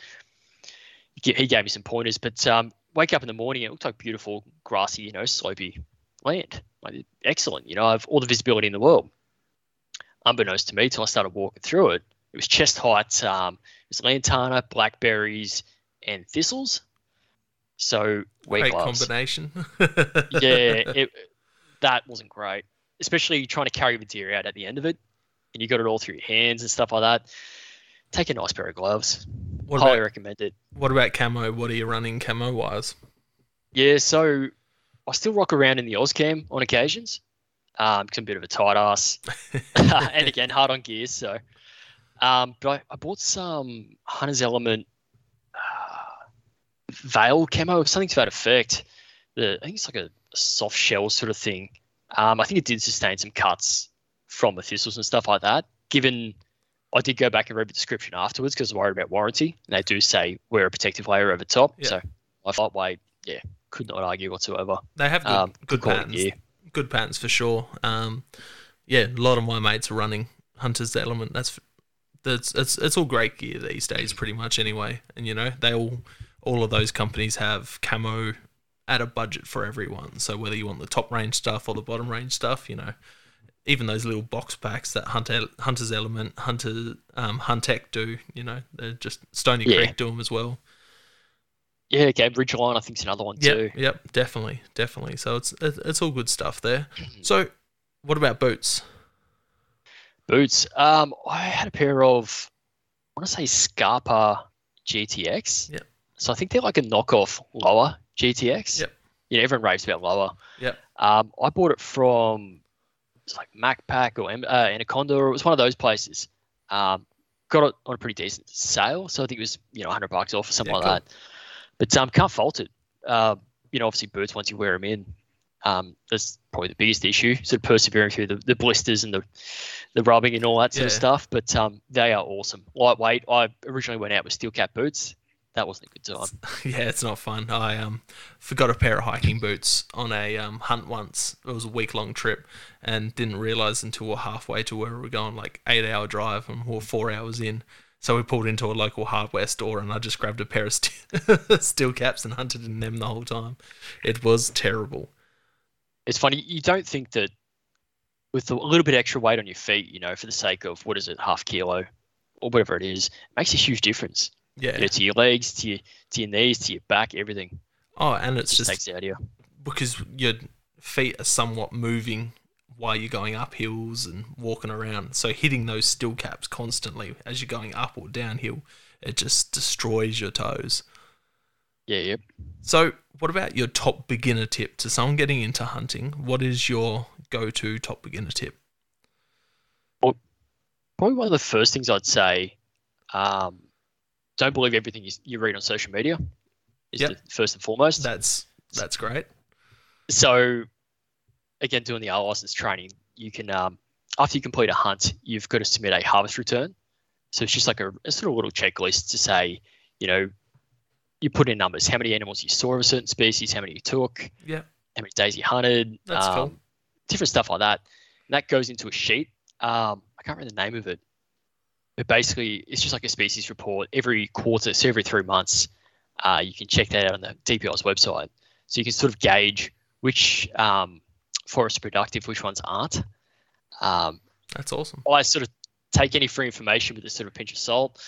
He gave me some pointers, but um, wake up in the morning, it looked like beautiful, grassy, you know, slopy land. Like, excellent. You know, I have all the visibility in the world. Unbeknownst to me, till I started walking through it, it was chest height. Um, it was lantana, blackberries, and thistles. So wear Great gloves. combination. <laughs> yeah, <laughs> it, that wasn't great. Especially trying to carry the deer out at the end of it. and you got it all through your hands and stuff like that, take a nice pair of gloves. What Highly about recommend it. what about camo? What are you running camo wise? Yeah, so I still rock around in the Auscam on occasions. Um, 'cause I'm a bit of a tight ass, <laughs> <laughs> and again hard on gears. So, um, but I, I bought some Hunter's Element uh, Veil camo, something to that effect. The I think it's like a, a soft shell sort of thing. Um, I think it did sustain some cuts from the thistles and stuff like that. Given I did go back and read the description afterwards because I was worried about warranty, and they do say wear a protective layer over top. Yeah. So I thought, wait, yeah, could not argue whatsoever. They have good, Um, good patterns. gear. Good patterns for sure. Um, yeah, a lot of my mates are running Hunter's Element. That's that's it's it's all great gear these days, pretty much anyway. And you know, they all all of those companies have camo at a budget for everyone. So whether you want the top range stuff or the bottom range stuff, you know, even those little box packs that Hunter Hunter's Element, Hunter um, Huntec do, you know, they're just Stoney Yeah. Creek do them as well. Yeah, okay. Ridgeline, I think, is another one Yep, too. yep, definitely, definitely. So it's it, it's all good stuff there. <clears throat> So, what about boots? Boots. Um, I had a pair of, I want to say Scarpa GTX. Yep. So I think they're like a knockoff Lowa GTX. Yep. You know, everyone raves about Lowa. Yep. Um, I bought it from, it's like Macpac or uh, Anaconda, or it was one of those places. Um, got it on a pretty decent sale, so I think it was you know 100 bucks off or something Yeah, like cool. that. But um, can't fault it. Uh, you know, obviously boots once you wear them in, um, that's probably the biggest issue. Sort of persevering through the, the blisters and the the rubbing and all that sort of stuff. But um, they are awesome. Lightweight. I originally went out with steel cap boots. That wasn't a good time. <laughs> yeah, it's not fun. I um forgot a pair of hiking boots on a um, hunt once. It was a week long trip, and didn't realize until we're halfway to where we were going, like eight hour drive, and we we're four hours in. So we pulled into a local hardware store, and I just grabbed a pair of st- <laughs> steel caps and hunted in them the whole time. It was terrible. It's funny. You don't think that with a little bit extra weight on your feet, you know, for the sake of what is it, half kilo or whatever it is, makes a huge difference. Yeah. You know, to your legs, to your to your knees, to your back, everything. Oh, and it's Just, just takes it out of you. because your feet are somewhat moving while you're going up hills and walking around. So hitting those steel caps constantly as you're going up or downhill, it just destroys your toes. Yeah, yep. So, what about your top beginner tip to someone getting into hunting? What is your go-to top beginner tip? Well, probably one of the first things I'd say. Um, don't believe everything you, you read on social media. Is Yep. first and foremost. That's that's great. so again doing the R license training you can um, after you complete a hunt you've got to submit a harvest return so it's just like a, a sort of little checklist to say you know you put in numbers how many animals you saw of a certain species how many you took Yeah, how many days you hunted That's cool. um, different stuff like that and that goes into a sheet um, i can't remember the name of it but basically it's just like a species report every quarter so every three months uh, you can check that out on the dpi's website so you can sort of gauge which um, forests are productive which ones aren't um, that's awesome. I sort of take any free information with a sort of pinch of salt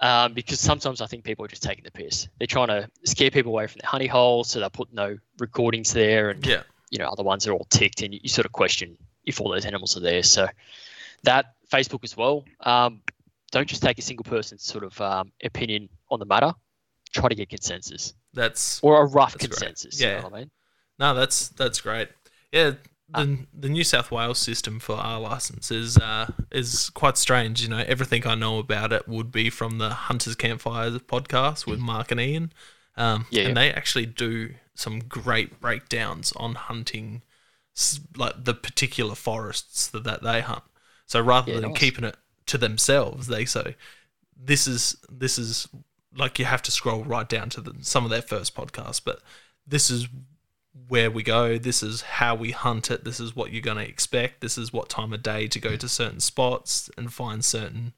um, because sometimes I think people are just taking the piss. They're trying to scare people away from the honey hole, so they'll put no recordings there, and Yeah, you know other ones are all ticked, and you, you sort of question if all those animals are there. So that Facebook as well. Um, don't just take a single person's sort of um, opinion on the matter. Try to get consensus that's or a rough That's great. consensus. Yeah. You know what I mean? No, that's that's great. Yeah, the the New South Wales system for our license is uh, is quite strange. You know, everything I know about it would be from the Hunters Campfire podcast with Mark and Ian, um, Yeah, and yeah. they actually do some great breakdowns on hunting, like the particular forests that, that they hunt. So rather Yeah, than nice. keeping it to themselves, they say this is this is like you have to scroll right down to the, some of their first podcasts, but this is where we go. This is how we hunt it. This is what you're going to expect. This is what time of day to go to certain spots and find certain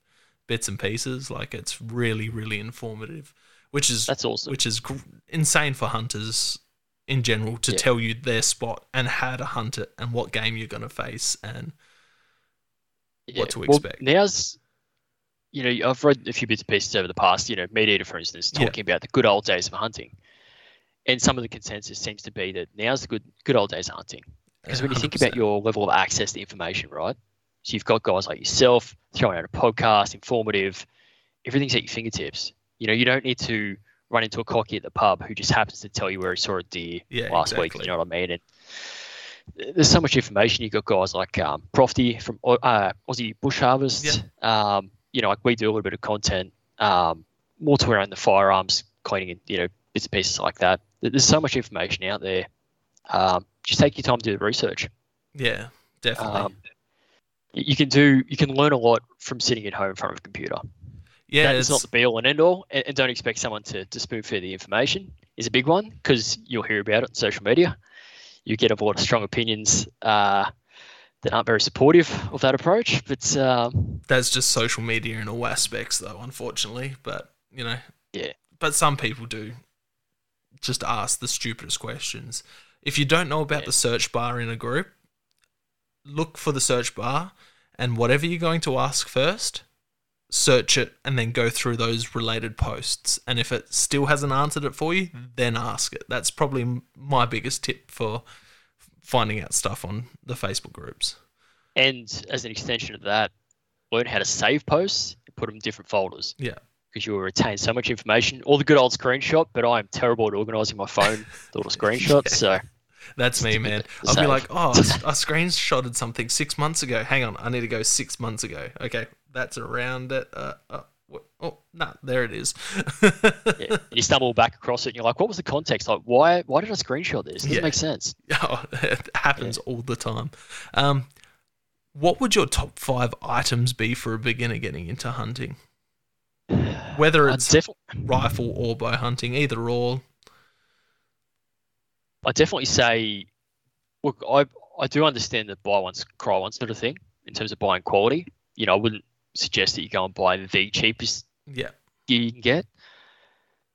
bits and pieces. Like it's really, really informative, which is That's awesome. which is gr- insane for hunters in general to Yeah. tell you their spot and how to hunt it and what game you're going to face and what to Well, expect. now's, you know, I've read a few bits and pieces over the past, you know, Meat Eater, for instance, Yeah. talking about the good old days of hunting. And some of the consensus seems to be that now's the good good old days of hunting. Because when you think about 100%. your level of access to information, right? So you've got guys like yourself throwing out a podcast, informative, everything's at your fingertips. You know, you don't need to run into a cocky at the pub who just happens to tell you where he saw a deer Yeah, last exactly. week. You know what I mean? And there's so much information. You've got guys like um, Profty from uh, Aussie Bush Harvest. Um, you know, like we do a little bit of content um, more to around the firearms cleaning and you know bits and pieces like that. There's so much information out there. Um, just take your time to do the research. Yeah, definitely. Um, you can do you can learn a lot from sitting at home in front of a computer. yeah, That it's, is not the be all and end all, and, and don't expect someone to, to spoon feed the information is a big one because you'll hear about it on social media. You get a lot of strong opinions uh, that aren't very supportive of that approach, but um, that's just social media in all aspects, though. Unfortunately, but you know, Yeah. But some people do just ask the stupidest questions. If you don't know about Yeah. the search bar in a group, look for the search bar, and whatever you're going to ask first, search it and then go through those related posts. And if it still hasn't answered it for you, hmm. then ask it. That's probably my biggest tip for finding out stuff on the Facebook groups. and as an extension of that, learn how to save posts and put them in different folders. Yeah. Because you will retain so much information, or the good old screenshot. But I am terrible at organizing my phone, <laughs> the little screenshots. So That's me, man. I'll be like, oh, <laughs> I screenshotted something six months ago. Hang on, I need to go six months ago. Okay, that's around it. Uh, uh. Oh, no, there it is. yeah, you stumble back across it, and you're like, "What was the context? Like, why? Why did I screenshot this? It doesn't Yeah. make sense." <laughs> Oh, it happens all the time. Um, what would your top five items be for a beginner getting into hunting? <sighs> Whether it's definitely, rifle or bow hunting, either or. I definitely say, look, I I do understand that buy once, cry once sort of thing in terms of buying quality. You know, I wouldn't suggest that you go and buy the cheapest Yeah, gear you can get.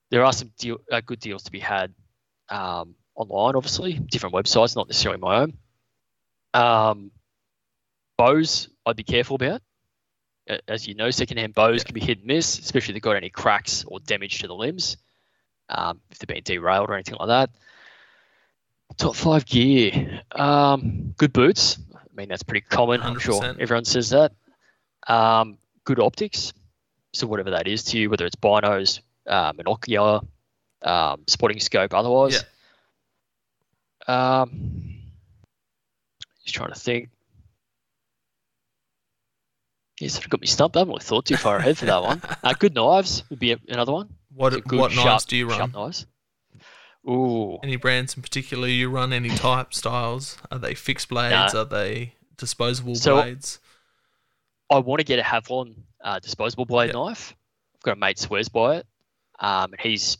There are some deal, uh, good deals to be had um, online, obviously, different websites, not necessarily my own. Um, bows, I'd be careful about. As you know, secondhand bows Yeah. can be hit and miss, especially if they've got any cracks or damage to the limbs, um, if they've been derailed or anything like that. Top five gear. Um, good boots. I mean, that's pretty common. I'm sure everyone says that. Um, good optics. So whatever that is to you, whether it's binos, uh, monocular, um, spotting scope, otherwise. Um, just trying to think. Yeah, sort of got me stumped. I haven't really thought too far ahead for that one. <laughs> Uh, good knives would be another one. What So good, what knives do you run? Sharp knives. Ooh, Any brands in particular you run? Any type styles? Are they fixed blades? Nah. Are they disposable So- blades? I want to get a Havalon uh, disposable blade knife. I've got a mate swears by it, um, and he's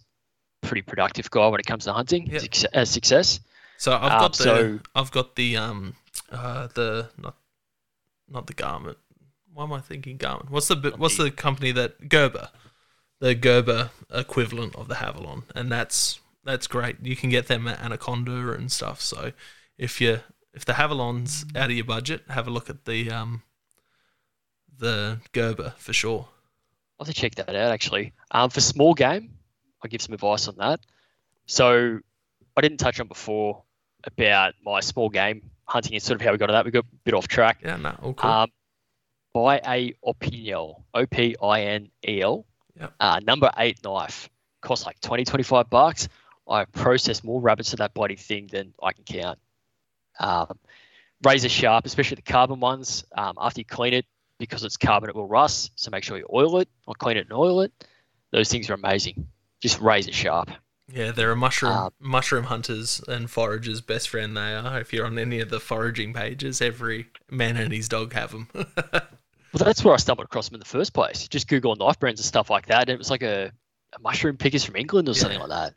a pretty productive guy when it comes to hunting. Suc- As success. So I've Um, got the so- I've got the um uh the not not the garment. Why am I thinking garment? What's the what's the- the company that Gerber, the Gerber equivalent of the Havalon, and that's that's great. You can get them at Anaconda and stuff. So if you if the Havalon's out of your budget, have a look at the um the Gerber for sure. I'll have to check that out actually. Um, for small game, I'll give some advice on that. So I didn't touch on before about my small game hunting and sort of how we got to that. We got a bit off track. Yeah, no, all cool. Um, buy a Opinel, O P I N E L, Yep. uh, number eight knife. Costs like 20, 25 bucks. I process more rabbits to that bloody thing than I can count. Um, razor sharp, especially the carbon ones. Um, after you clean it, because it's carbon, it will rust. So make sure you oil it or clean it and oil it. Those things are amazing. Just razor sharp. Yeah, they're a mushroom Um, mushroom hunters and foragers' best friend. They are. If you're on any of the foraging pages, every man and his dog have them. <laughs> Well, that's where I stumbled across them in the first place. Just Google knife brands and stuff like that. And it was like a, a mushroom pickers from England or something like that.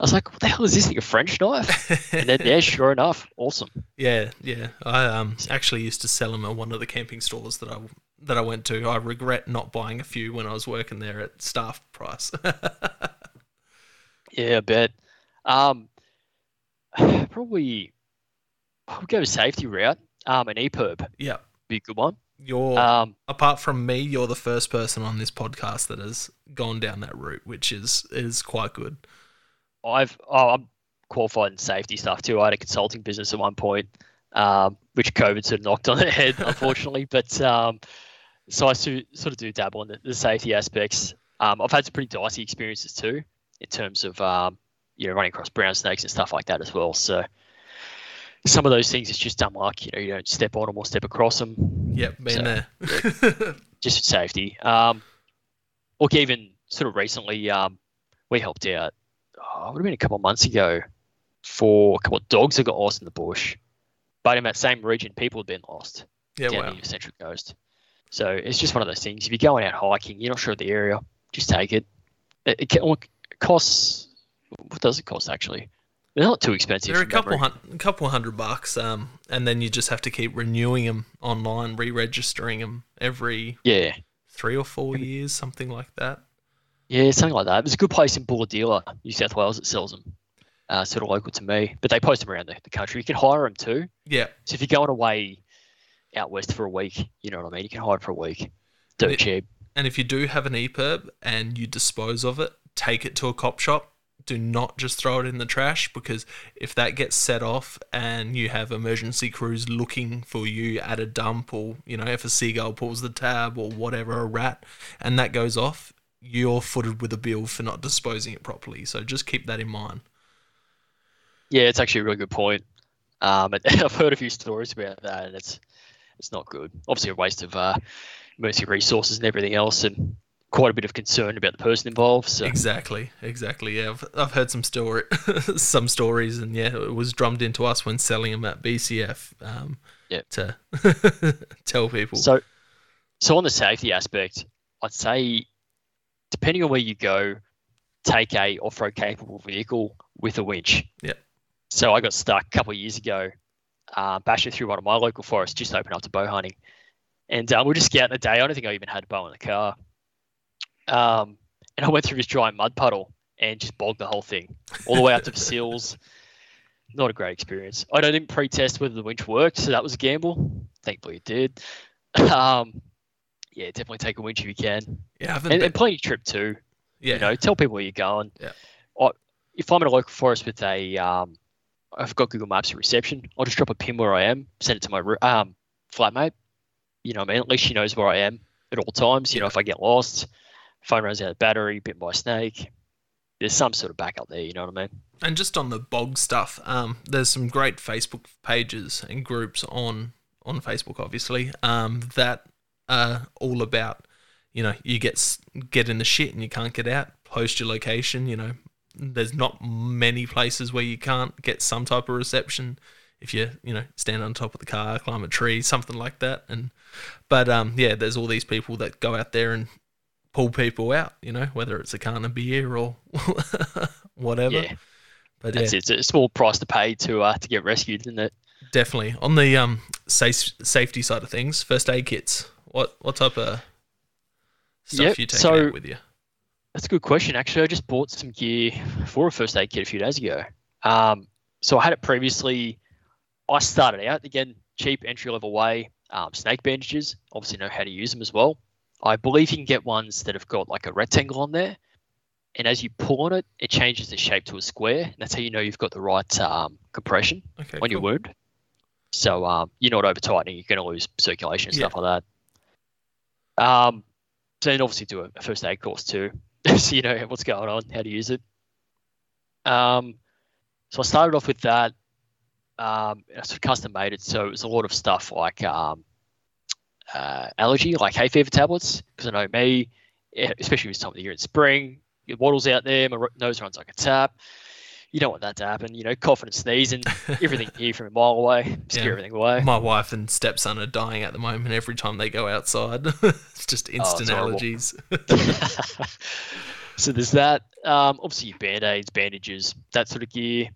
I was like, what the hell is this thing? A French knife? And then, yeah, <laughs> sure enough, awesome. yeah, yeah. I um actually used to sell them at one of the camping stores that I that I went to. I regret not buying a few when I was working there at staff price. <laughs> Yeah, I bet. Um, <sighs> probably, I would go safety route. Um, an EPIRB yeah, be a good one. you're Um, apart from me, you're the first person on this podcast that has gone down that route, which is is quite good. I've oh, I'm qualified in safety stuff too. I had a consulting business at one point. um, which COVID sort of knocked on the head, <laughs> unfortunately. but um, so I sort of do dabble in the, the safety aspects. Um, I've had some pretty dicey experiences too, in terms of um, you know running across brown snakes and stuff like that as well. So some of those things it's just dumb luck. You know, you don't step on them or step across them. Yep, been So, there. <laughs> just for safety. Um, look, even sort of recently, um, we helped out. Oh, it would have been a couple of months ago for a couple of dogs that got lost in the bush. But in that same region, people had been lost yeah, down wow. the Central Coast. So it's just one of those things. If you're going out hiking, you're not sure of the area, just take it. It, it, ca- look, it costs. What does it cost actually? They're not too expensive. They're a couple hun- a couple hundred bucks, um, and then you just have to keep renewing them online, re-registering them every Yeah, three or four years, something like that. Yeah, something like that. There's a good place in Bulahdelah, New South Wales, that sells them. Uh, sort of local to me, but they post them around the, the country. You can hire them too. Yeah, So if you're going away out west for a week, you know what I mean. You can hire for a week. Dirt it- cheap. and if you do have an EPIRB and you dispose of it, take it to a cop shop. Do not just throw it in the trash because if that gets set off and you have emergency crews looking for you at a dump or, you know, if a seagull pulls the tab or whatever, a rat, and that goes off, you're footed with a bill for not disposing it properly. So just keep that in mind. Yeah, it's actually a really good point. Um, and <laughs> I've heard a few stories about that, and it's it's not good. Obviously, a waste of uh, emergency resources and everything else, and quite a bit of concern about the person involved. So Exactly, exactly. Yeah, I've, I've heard some story, <laughs> some stories, and yeah, it was drummed into us when selling them at BCF. Um, Yep. To <laughs> tell people. So, so on the safety aspect, I'd say, depending on where you go, take a off-road capable vehicle with a winch. Yep. So I got stuck a couple of years ago, uh, bashing through one of my local forests, just open up to bow hunting, and um, we are just scouting the day. I don't think I even had a bow in the car. Um, and I went through this giant mud puddle and just bogged the whole thing all the way up to the <laughs> sills. Not a great experience. I didn't pre-test whether the winch worked, so that was a gamble. Thankfully, it did. <laughs> Um, yeah, definitely take a winch if you can, yeah, and, been- and plan your trip too. yeah, You know, tell people where you're going. Yeah. I, if I'm in a local forest with a, um, I've got Google Maps reception. I'll just drop a pin where I am, send it to my um, flatmate. You know, what I mean, at least she knows where I am at all times. You know, if I get lost, phone runs out of battery, bitten by a snake, there's some sort of backup there. You know what I mean? And just on the bog stuff, um, there's some great Facebook pages and groups on on Facebook, obviously, um, that are all about, you know, you get get in the shit and you can't get out. Post your location. You know, there's not many places where you can't get some type of reception. If you you know stand on top of the car, climb a tree, something like that. And but um, yeah, there's all these people that go out there and pull people out. You know, whether it's a can of beer or <laughs> whatever. Yeah, But yeah, it. It's a small price to pay to uh, to get rescued, isn't it? definitely on the um safe, safety side of things. First aid kits. What what type of stuff Yep, you take so- out with you? That's a good question. Actually, I just bought some gear for a first aid kit a few days ago. Um, so I had it previously. I started out again cheap entry level way. Um, snake bandages. Obviously, know how to use them as well. I believe you can get ones that have got like a rectangle on there, and as you pull on it, it changes the shape to a square. And that's how you know you've got the right um, compression Okay, on your wound. So um, you're not over tightening. You're going to lose circulation and Yeah. stuff like that. Um, so then obviously do a, first aid course too, <laughs> so you know what's going on, how to use it. Um, so I started off with that. Um, I sort of custom made it, so it was a lot of stuff like um, uh, allergy, like hay fever tablets. Because I know me, especially this time of the year in spring, your waddles out there, my nose runs like a tap. You don't want that to happen. You know, coughing and sneezing, everything <laughs> here from a mile away, scare Yeah. everything away. My wife and stepson are dying at the moment every time they go outside. <laughs> it's just instant Oh, allergies. <laughs> so there's that. Um, obviously, your band aids, bandages, that sort of gear.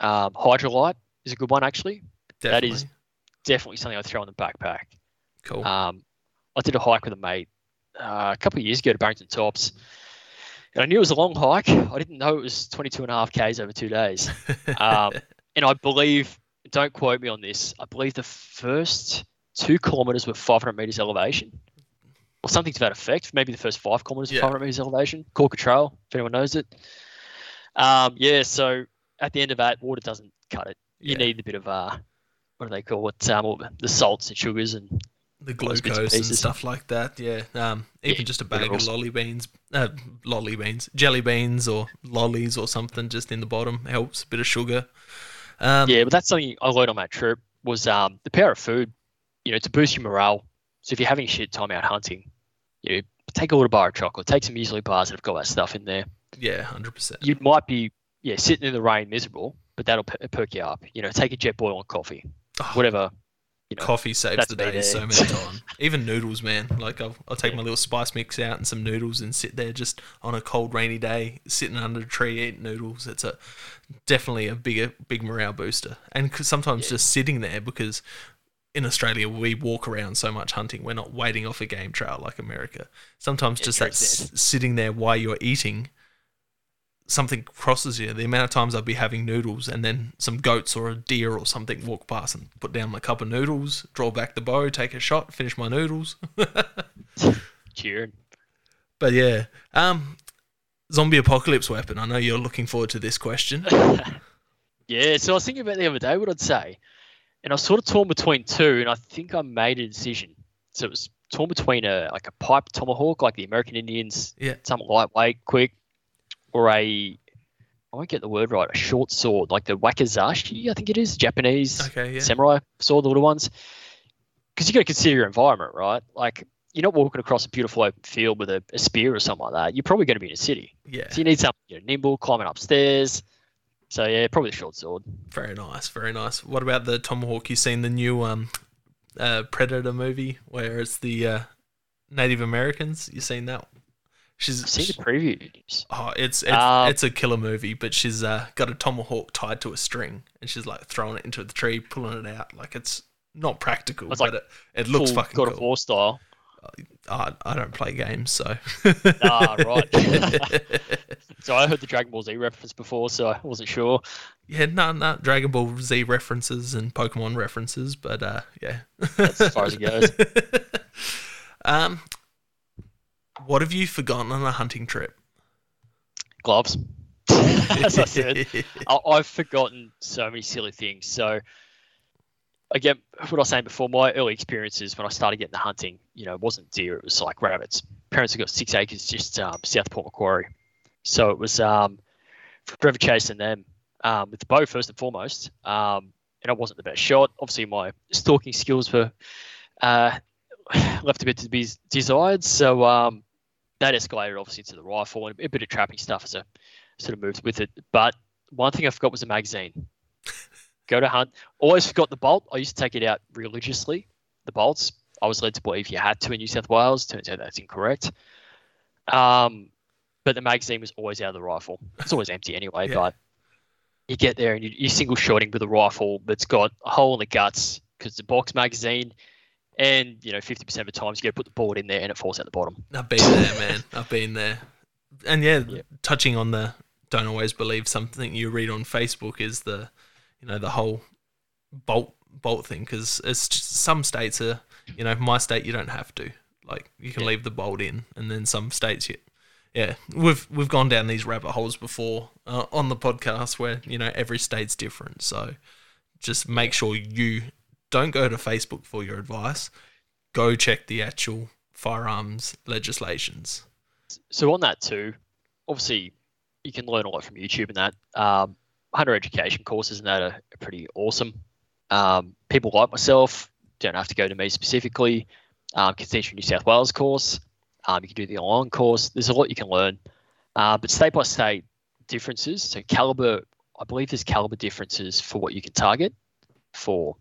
Um, Hydralyte is a good one, actually. That is- Definitely. Definitely something I throw in the backpack. cool. Um, I did a hike with a mate uh, a couple of years ago to Barrington Tops. And I knew it was a long hike. I didn't know it was 22 and a half Ks over two days. Um, <laughs> and I believe, don't quote me on this, I believe the first two kilometers were 500 meters elevation or something to that effect. Maybe the first five kilometers Yeah. were 500 meters elevation. Corker Trail, if anyone knows it. Um, yeah, so at the end of that, water doesn't cut it. You Yeah. need a bit of uh, what do they call it? Um, the salts and sugars and the and glucose and stuff like that. Yeah, um, even Yeah, just a bag of lolly beans, uh, lolly beans, jelly beans, or lollies or something just in the bottom helps. A bit of sugar. Um, yeah, but that's something I learned on that trip was um, the power of food. You know, to boost your morale. So if you're having a shit time out hunting, you know, take a little bar of chocolate, take some muesli bars that have got that stuff in there. yeah, hundred percent. You might be yeah sitting in the rain miserable, but that'll per- perk you up. You know, take a jet boil on coffee, whatever. You know, Coffee saves the day so many <laughs> times. Even noodles, man. Like I'll, I'll take my little spice mix out and some noodles and sit there just on a cold rainy day, sitting under a tree eating noodles. It's a definitely a bigger big morale booster. And sometimes just sitting there because in Australia we walk around so much hunting. We're not waiting off a game trail like America. Sometimes just true, that s- sitting there while you're eating. Something crosses you. The amount of times I'd be having noodles and then some goats or a deer or something walk past and put down my cup of noodles, draw back the bow, take a shot, finish my noodles. <laughs> <laughs> cheering. But yeah, um, zombie apocalypse weapon. I know you're looking forward to this question. <laughs> Yeah, so I was thinking about the other day what I'd say, and I was sort of torn between two, and I think I made a decision. So it was torn between a like a pipe tomahawk, like the American Indians, Yeah. something lightweight, quick, or a I won't get the word right, a short sword, like the wakizashi, I think it is, Japanese Okay, yeah, samurai sword, the little ones. Because you got to consider your environment, right? Like you're not walking across a beautiful open field with a, a spear or something like that. You're probably going to be in a city, yeah. so you need something you know, nimble, climbing upstairs. So yeah, probably the short sword. Very nice, very nice. What about the tomahawk? You seen the new um, uh, Predator movie where it's the uh, Native Americans? You seen that? She's I've seen the previews. Oh, it's it's, Um, it's a killer movie, but she's uh, got a tomahawk tied to a string, and she's like throwing it into the tree, pulling it out. Like it's not practical, It's but like it, it looks Full fucking God of cool. War style. I, I don't play games, so. Ah, <laughs> right. <laughs> So I heard the Dragon Ball Z reference before, so I wasn't sure. yeah, no, no, Dragon Ball Z references and Pokemon references, but uh, yeah. That's as far as it goes. <laughs> um, what have you forgotten on a hunting trip? Gloves. <laughs> as I said, I, I've forgotten so many silly things. So again, what I was saying before, my early experiences when I started getting the hunting, you know, it wasn't deer, it was like rabbits. Parents have got six acres just um, south of Port Macquarie. So it was um, forever chasing them um, with the bow first and foremost. Um, and I wasn't the best shot. Obviously, my stalking skills were uh, <sighs> left a bit to be desired. So um, that escalated obviously to the rifle and a bit of trapping stuff as I sort of moved with it. But one thing I forgot was a magazine. <laughs> Go to hunt. Always forgot the bolt. I used to take it out religiously. The bolts. I was led to believe you had to in New South Wales. Turns out that's incorrect. Um, but the magazine was always out of the rifle. It's always empty anyway. Yeah. But you get there and you, you're single shotting with a rifle that's got a hole in the guts because a box magazine. And you know, 50% of the times you got to put the board in there and it falls out the bottom. I've been there, man. I've been there. And yeah, Yeah. touching on the don't always believe something you read on Facebook is the, you know, the whole bolt bolt thing because it's just, some states are, you know, my state you don't have to. Like you can Yeah. leave the bolt in, and then some states you. Yeah, we've we've gone down these rabbit holes before uh, on the podcast where you know every state's different. So just make sure you don't go to Facebook for your advice. Go check the actual firearms legislations. so on that too, obviously you can learn a lot from YouTube and that. Um, hunter education courses and that are, pretty awesome. Um, people like myself don't have to go to me specifically. Um, New South Wales course. Um, you can do the online course. There's a lot you can learn, uh, but state by state differences. So caliber, I believe there's caliber differences for what you can target for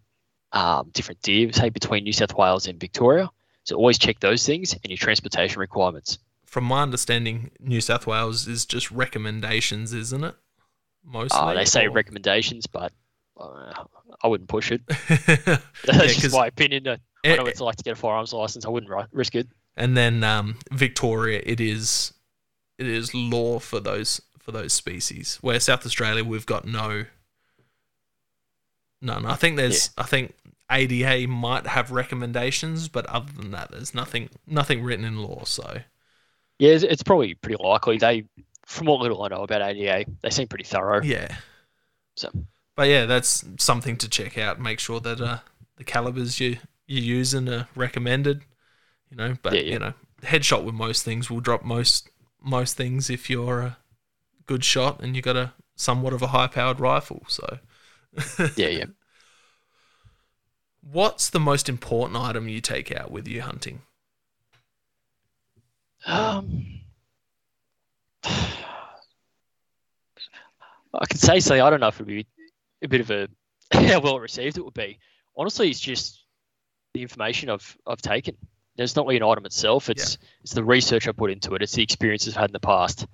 um, different deer, say between New South Wales and Victoria. So always check those things and your transportation requirements. From my understanding, New South Wales is just recommendations, isn't it? Mostly. Uh, they say or- recommendations, but uh, I wouldn't push it. <laughs> <laughs> yeah, That's 'cause- just my opinion. I I Eh, know what it's like to get a firearms license. I wouldn't risk it. and then um, Victoria, it is it is law for those for those species. Where South Australia, we've got no none. I think there's I think ADA might have recommendations, but other than that, there's nothing nothing written in law. So Yeah, it's, it's probably pretty likely. They, from what little I know about ADA, they seem pretty thorough. yeah, So but yeah, that's something to check out. Make sure that uh, the calibers you you're using are recommended. You know, but Yeah, yeah. you know, headshot with most things will drop most most things if you're a good shot and you got a somewhat of a high powered rifle. So, Yeah, yeah. <laughs> what's the most important item you take out with you hunting? Um, I can say something. I don't know if it would be a bit of a <laughs> how well received it would be. Honestly, it's just the information I've I've taken. It's not really an item itself. It's it's the research I put into it. It's the experiences I've had in the past.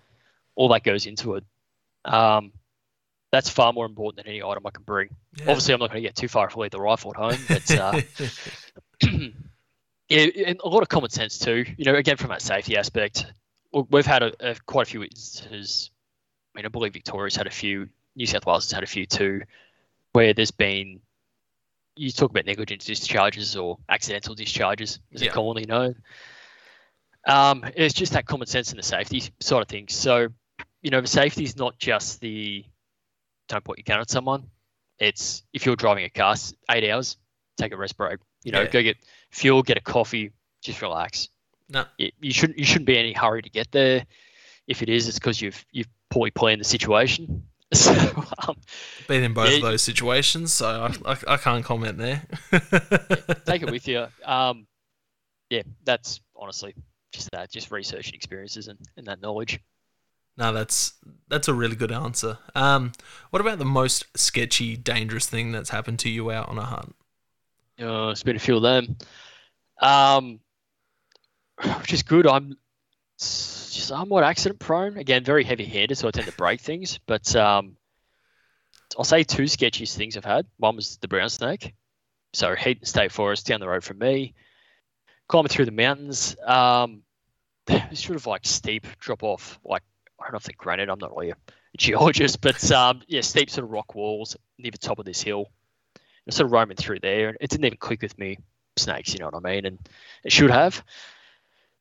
All that goes into it. Um, that's far more important than any item I can bring. Yeah. Obviously, I'm not going to get too far if I leave the rifle at home, but uh, <laughs> <clears throat> yeah, and a lot of common sense too. You know, again from that safety aspect, we- we've had a, a, quite a few instances. I mean, I believe Victoria's had a few, New South Wales has had a few too, where there's been. You talk about negligent discharges or accidental discharges, as Yeah. commonly known. Um, it's just that common sense and the safety side of things. So, you know, the safety is not just the don't point your gun at someone. It's if you're driving a car, eight hours, take a rest break. You know, Yeah. go get fuel, get a coffee, just relax. No. It, you shouldn't you shouldn't be in any hurry to get there. If it is, it's because you've you've poorly planned the situation. <laughs> So um, Been in both Yeah. of those situations, so I, I, I can't comment there. take it <laughs> with you. Um, yeah, that's honestly just that, just research and experiences and, and that knowledge. No, that's that's a really good answer. Um, what about the most sketchy, dangerous thing that's happened to you out on a hunt? Uh, it's been a few of them. Um, which is good. I'm somewhat accident prone. Again, very heavy handed, so I tend to break things. But um, I'll say two sketchiest things I've had. One was the brown snake. So Heaton State Forest down the road from me. Climbing through the mountains. Um, <laughs> sort of like steep drop off. Like I don't know if they're granite. I'm not really a geologist, but um, yeah, steep sort of rock walls near the top of this hill. I'm sort of roaming through there, and it didn't even click with me. Snakes, you know what I mean, and it should have.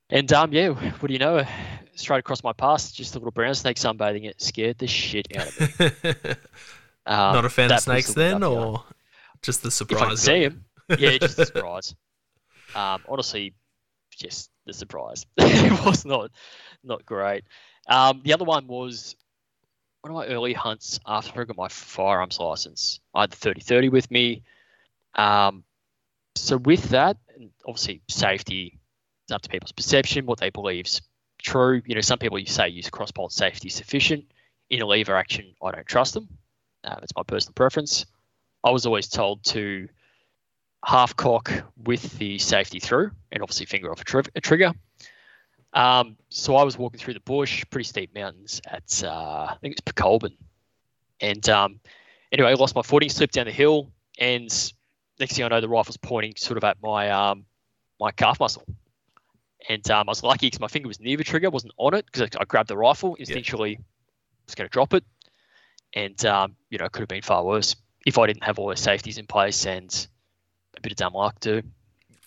And um, yeah, what do you know? Straight across my path, just a little brown snake sunbathing. It scared the shit out of me. <laughs> Um, Not a fan of snakes the then, one. or just the surprise? if I see him, <laughs> yeah, just the surprise. Um, honestly, just the surprise. <laughs> it was not not great. Um, the other one was one of my early hunts after I got my firearms license. I had the 30-30 with me. Um, so with that, obviously safety is up to people's perception, what they believe's true. You know, some people you say use cross-bolt safety sufficient. In a lever action, I don't trust them. Uh, it's my personal preference. I was always told to half cock with the safety through and obviously finger off a, tri- a trigger. Um, so I was walking through the bush, pretty steep mountains at, uh, I think it's Pokolbin. And um, anyway, I lost my footing, slipped down the hill, and next thing I know, the rifle's pointing sort of at my um, my calf muscle. And um, I was lucky because my finger was near the trigger, wasn't on it because I, I grabbed the rifle, instinctually was going to drop it. And, um, you know, it could have been far worse if I didn't have all those safeties in place and a bit of dumb luck too.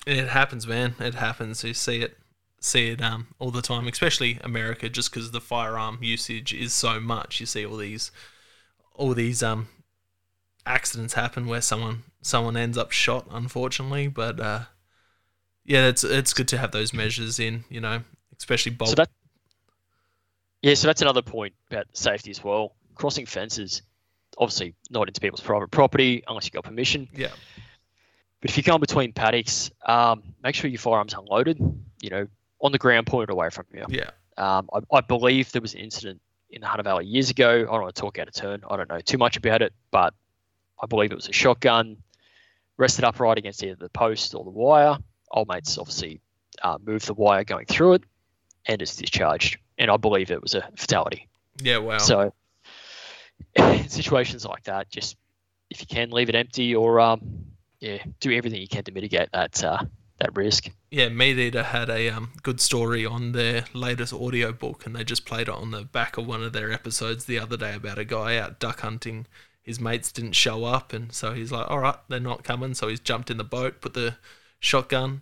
It happens, man. It happens. You see it, see it um all the time, especially America, just because the firearm usage is so much. You see all these, all these um accidents happen where someone someone ends up shot, unfortunately. But uh, yeah, it's it's good to have those measures in. You know, especially bolt. So that, yeah, so that's another point about safety as well. Crossing fences, obviously not into people's private property unless you got permission. yeah, But if you come between paddocks, um, make sure your firearms unloaded. You know, on the ground, pointed away from you. yeah, Um, I, I believe there was an incident in the Hunter Valley years ago. I don't want to talk out of turn. I don't know too much about it, but I believe it was a shotgun rested upright against either the post or the wire. Old mates obviously uh, moved the wire going through it, and it's discharged. And I believe it was a fatality. yeah. Wow. So, in <laughs> situations like that, just if you can leave it empty or um, yeah, do everything you can to mitigate that uh, that risk. yeah, Meat Eater had a um, good story on their latest audio book, and they just played it on the back of one of their episodes the other day about a guy out duck hunting. His mates didn't show up, and so he's like, "All right, they're not coming." So he's jumped in the boat, put the shotgun,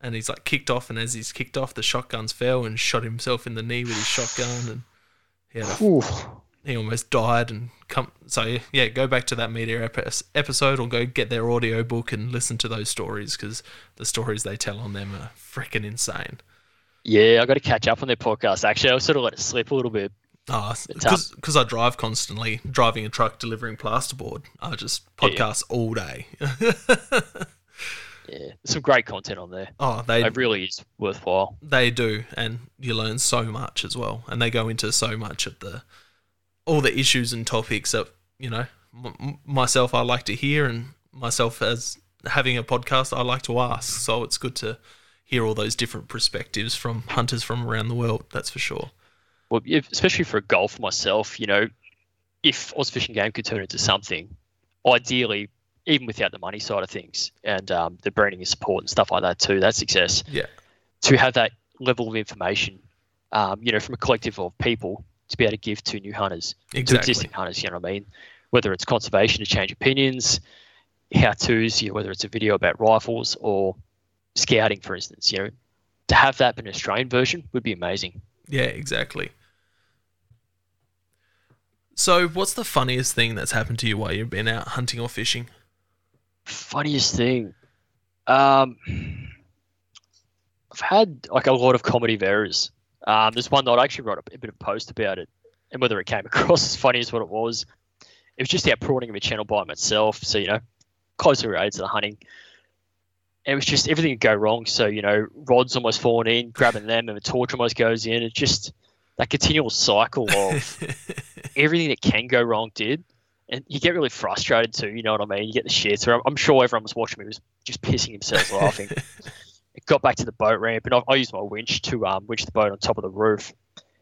and he's like kicked off. And as he's kicked off, the shotguns fell and shot himself in the knee with his shotgun, and he had a Ooh, he almost died and come. So yeah, go back to that media epi- episode or go get their audio book and listen to those stories because the stories they tell on them are freaking insane. Yeah, I got to catch up on their podcast. Actually, I sort of let it slip a little bit. Oh, tough. because I drive constantly, driving a truck, delivering plasterboard. I just Yeah, yeah. podcast all day. <laughs> Yeah, some great content on there. oh, they It really is worthwhile. they do, and you learn so much as well. And they go into so much of the all the issues and topics that you know m- myself I like to hear, and myself as having a podcast I like to ask. So it's good to hear all those different perspectives from hunters from around the world. That's for sure. Well, especially for a golf myself, you know, if Oz Fish and Game could turn into something, ideally, even without the money side of things and um, the branding and support and stuff like that too, that's success. Yeah. To have that level of information, um, you know, from a collective of people to be able to give to new hunters, to existing hunters, you know what I mean? Whether it's conservation to change opinions, how to's, you know, whether it's a video about rifles or scouting, for instance, you know, to have that but an Australian version would be amazing. Yeah, exactly. So, what's the funniest thing that's happened to you while you've been out hunting or fishing? Funniest thing. Um, I've had like a lot of comedy of errors. Um, there's one that I actually wrote a, a bit of a post about it, and whether it came <laughs> across as funny as what it was, it was just out prawning of a channel by myself. So you know, closer aids to the hunting. And it was just everything would go wrong. So you know, rods almost falling in, grabbing them, and the torch almost goes in. It's just that continual cycle <laughs> of everything that can go wrong did. And you get really frustrated too, you know what I mean? You get the shit. So I'm, I'm sure everyone was watching me was just pissing themselves laughing. <laughs> It got back to the boat ramp, and I, I used my winch to um, winch the boat on top of the roof.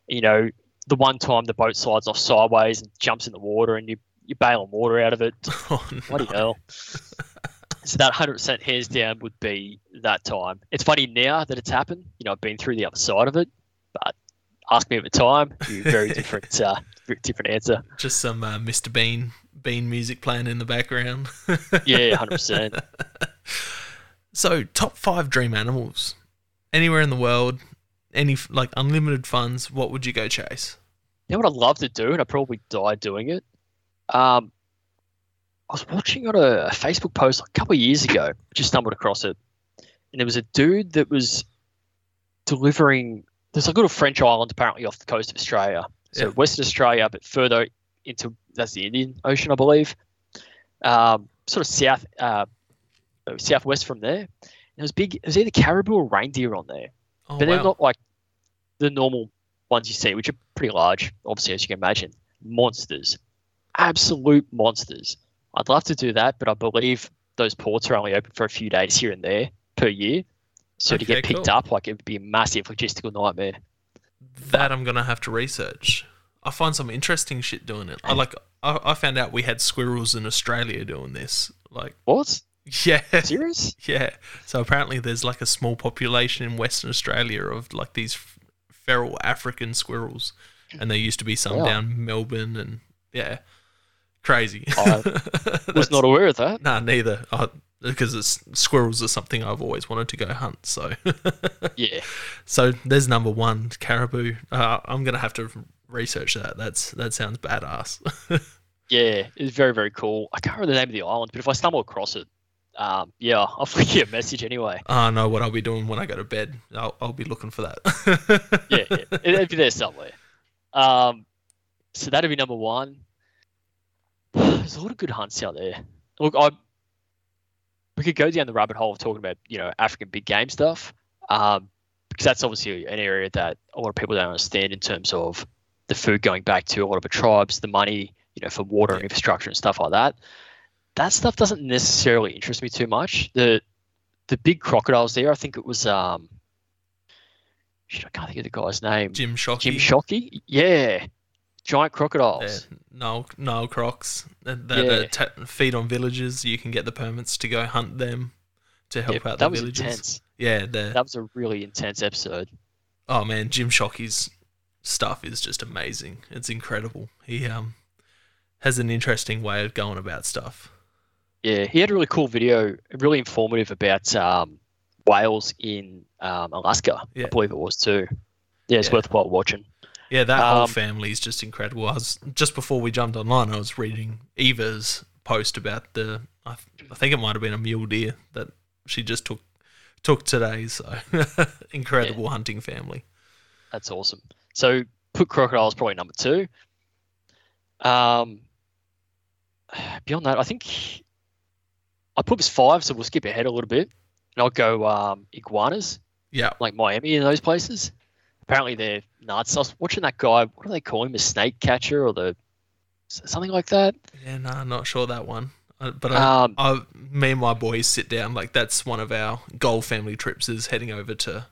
You know, the one time the boat slides off sideways and jumps in the water, and you you bailing water out of it. <laughs> oh, Bloody hell! <laughs> So that 100% hands down would be that time. It's funny now that it's happened. You know, I've been through the other side of it, but ask me at the time, it'd be a very <laughs> different, uh, very different answer. Just some uh, Mr. Bean Bean music playing in the background. Yeah, 100%. So, top five dream animals. Anywhere in the world, any like unlimited funds, what would you go chase? You know what I'd love to do, and I probably die doing it. Um, I was watching on a, a Facebook post a couple of years ago. Just stumbled across it, and there was a dude that was delivering. There's a little French island apparently off the coast of Australia, so Yeah. Western Australia, but further into that's the Indian Ocean, I believe. Um, sort of south, uh, Uh, southwest from there. And it was big. It was either caribou or reindeer on there Oh, but they're not like the normal ones you see, which are pretty large, obviously, as you can imagine. Monsters, absolute monsters. I'd love to do that, but I believe those ports are only open for a few days here and there per year. So to get picked cool. up, like it would be a massive logistical nightmare. that I'm gonna have to research. I find some interesting shit doing it. I like. I, I found out we had squirrels in Australia doing this. Like, What? <laughs> yeah, Serious? yeah. So apparently, there's like a small population in Western Australia of like these feral African squirrels, and there used to be some Wow. down Melbourne, and yeah, crazy. I <laughs> Was not aware of that. Nah, neither. I, because it's, squirrels are something I've always wanted to go hunt. So, <laughs> Yeah. so there's number one, caribou. Uh, I'm gonna have to research that. That's that sounds badass. Yeah. It's very, very cool. I can't remember the name of the island, but if I stumble across it, um, yeah, <laughs> I'll flick you a message anyway. I know what I'll be doing when I go to bed. I'll, I'll be looking for that. <laughs> yeah, yeah. It- it'd be there somewhere. Um, so that'd be number one. <sighs> There's a lot of good hunts out there. Look, I we could go down the rabbit hole of talking about you know African big game stuff, um, because that's obviously an area that a lot of people don't understand in terms of the food going back to a lot of the tribes, the money you know for water and infrastructure and stuff like that. That stuff doesn't necessarily interest me too much. The the big crocodiles there, I think it was um, shit, I can't think of the guy's name. Jim Shockey. Jim Shockey? Yeah. Giant crocodiles. Yeah. Nile, Nile crocs that, that, Yeah. ta- feed on villages. You can get the permits to go hunt them to help Yeah, out that the was villages. intense. Yeah, That was a really intense episode. oh man, Jim Shockey's stuff is just amazing. It's incredible. He um has an interesting way of going about stuff. Yeah, he had a really cool video, really informative about um, whales in um, Alaska. Yeah. I believe it was too. Yeah, it's Yeah. worthwhile watching. Yeah, that whole Um, family is just incredible. I was just before we jumped online, I was reading Eva's post about the. I, th- I think it might have been a mule deer that she just took took today. So <laughs> incredible hunting family. That's awesome. So put crocodiles probably number two. Um, <sighs> beyond that, I think I put this five, so we'll skip ahead a little bit, and I'll go um, iguanas, Yeah, like Miami and those places. Apparently they're nuts. I was watching that guy. What do they call him? A snake catcher or the something like that? yeah, no, not sure that one. Uh, but I, Um, I, me and my boys sit down. Like that's one of our goal family trips is heading over to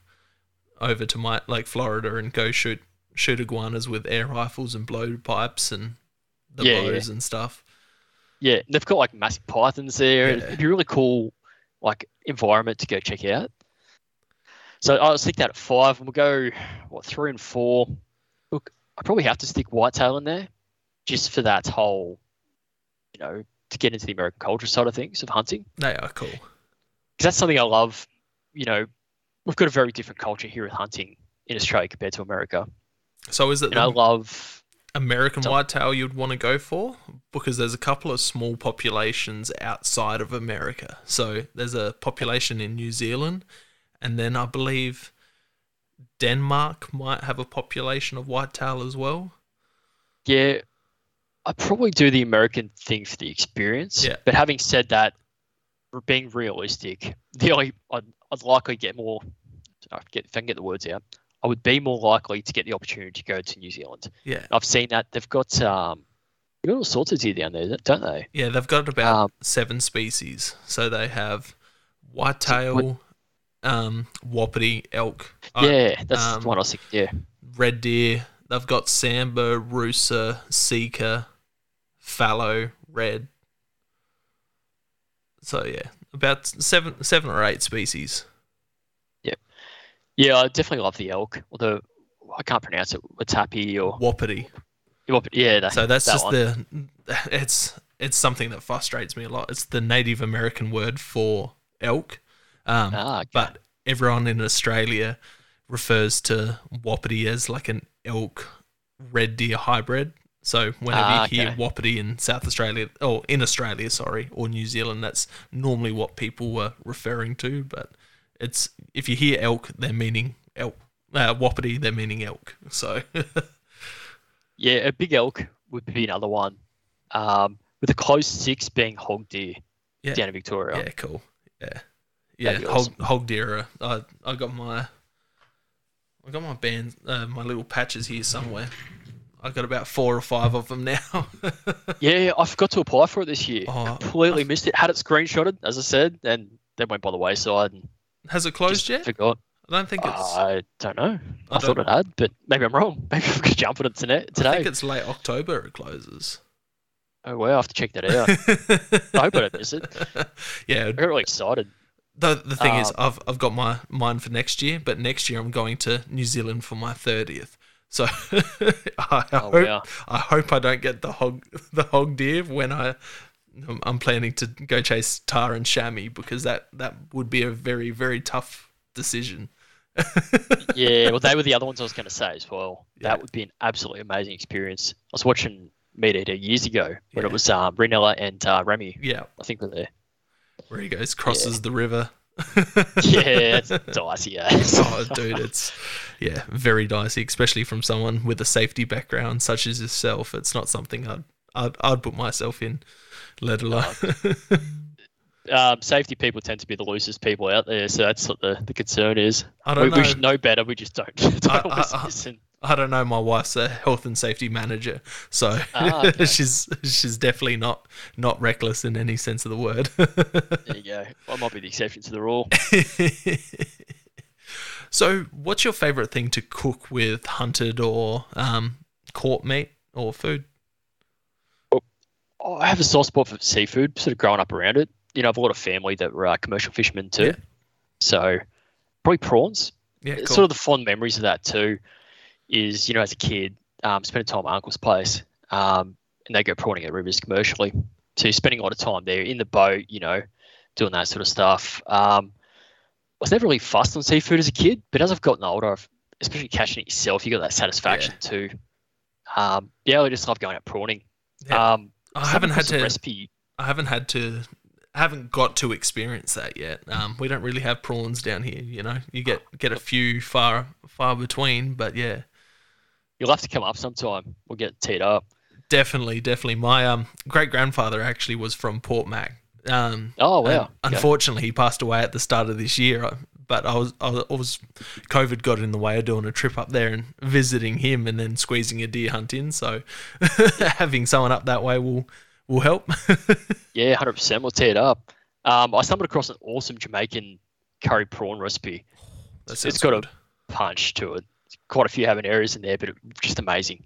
over to my like Florida and go shoot shoot iguanas with air rifles and blowpipes and the Yeah, yeah. bows and stuff. Yeah, they've got like massive pythons there. Yeah. It'd be a really cool like environment to go check out. So I'll stick that at five, and we'll go what three and four. Look, I probably have to stick whitetail in there, just for that whole, you know, to get into the American culture side of things of hunting, They are cool. because that's something I love. You know, we've got a very different culture here with hunting in Australia compared to America, So is it and I love. American So- whitetail you'd want to go for? Because there's a couple of small populations outside of America. So there's a population in New Zealand, and then I believe Denmark might have a population of whitetail as well. Yeah, I probably do the American thing for the experience. Yeah. But having said that, being realistic. The only I'd, I'd likely get more. I get, if I can get the words out, I would be more likely to get the opportunity to go to New Zealand. Yeah. I've seen that they've got um, they've got all sorts of deer down there, don't they? Yeah, they've got about Um, seven species. So they have whitetail, um, wapiti, elk, uh, yeah, that's um, the one I was thinking. Yeah, red deer. They've got sambar, rusa, sika, fallow, red. So yeah, about seven, seven or eight species. Yeah, I definitely love the elk. Although I can't pronounce it. Watapi or Wapiti. yeah, that, So that's that just one. the. <laughs> It's it's something that frustrates me a lot. It's the Native American word for elk, um, Ah, okay. but everyone in Australia refers to wapiti as like an elk red deer hybrid. So whenever Ah, you hear okay. wapiti in South Australia, or in Australia, sorry, or New Zealand, that's normally what people were referring to. But it's if you hear elk, they're meaning elk. Uh, wapiti, they're meaning elk. So <laughs> Yeah, a big elk would be another one. Um, with a close six being hog deer Yeah. down in Victoria. Yeah, cool. Yeah, yeah. Hog, awesome. hog deer. I I got my I got my band, uh, my little patches here somewhere. I got about four or five of them now. <laughs> Yeah, I forgot to apply for it this year. Oh, Completely missed it. Had it screenshotted, as I said, and they went by the wayside and Has it closed just yet? forgot. I don't think it's. I don't know. I, I thought don't- it had, but maybe I'm wrong. <laughs> Maybe I'm gonna jump on it today. I think it's late October. It closes. Oh well, I have to check that out. I <laughs> hope I don't miss it. yeah. I got really excited. The the thing is, Um, I've I've got my mine for next year, but next year I'm going to New Zealand for my thirtieth. So <laughs> I Oh hope wow. I hope I don't get the hog the hog deer when I I'm- planning to go chase tahr and chamois because that that would be a very very tough decision. <laughs> Yeah, well, they were the other ones I was going to say as well. Yeah. That would be an absolutely amazing experience. I was watching Meat Eater years ago when Yeah. it was um, Rinella and uh, Remi. Yeah, I think were there. where he goes crosses the river. <laughs> Yeah, it's <laughs> dicey. eh? oh, dude, it's yeah, very dicey, especially from someone with a safety background such as yourself. It's not something I'd I'd, I'd put myself in, let alone. um, safety people tend to be the loosest people out there, so that's what the, the concern is. I We, don't know. we should know better. We just don't. <laughs> don't I- I- listen. I don't know. My wife's a health and safety manager, so Ah, <laughs> okay. she's she's definitely not not reckless in any sense of the word. <laughs> There you go. I might be the exception to the rule. so, what's your favorite thing to cook with hunted or um, caught meat or food? Oh, I have a soft spot for seafood, sort of growing up around it. You know, I have a lot of family that were uh, commercial fishermen too. Yeah. So, probably prawns. Yeah, cool. Sort of the fond memories of that too is, you know, as a kid, um, spending time at my uncle's place, um, and they go prawning at rivers commercially. So, you're spending a lot of time there in the boat, you know, doing that sort of stuff. Um, I was never really fussed on seafood as a kid, but as I've gotten older, I've especially catching it yourself, you got that satisfaction too. Um, yeah, I just love going out prawning. Yeah. Um, I haven't had to. recipe. I haven't had to. I haven't got to experience that yet. Um, we don't really have prawns down here. You know, you get get a few far far between, but yeah, You'll have to come up sometime. We'll get teed up. definitely, definitely. My um great grandfather actually was from Port Mac. Um, Oh wow. Okay. Unfortunately, he passed away at the start of this year. But I was, I was, COVID got in the way of doing a trip up there and visiting him, and then squeezing a deer hunt in. So, <laughs> having someone up that way will will help. <laughs> Yeah, hundred percent. We'll tee it up. Um, I stumbled across an awesome Jamaican curry prawn recipe. That It's got good. a punch to it. Quite a few habaneros in there, but it, just amazing.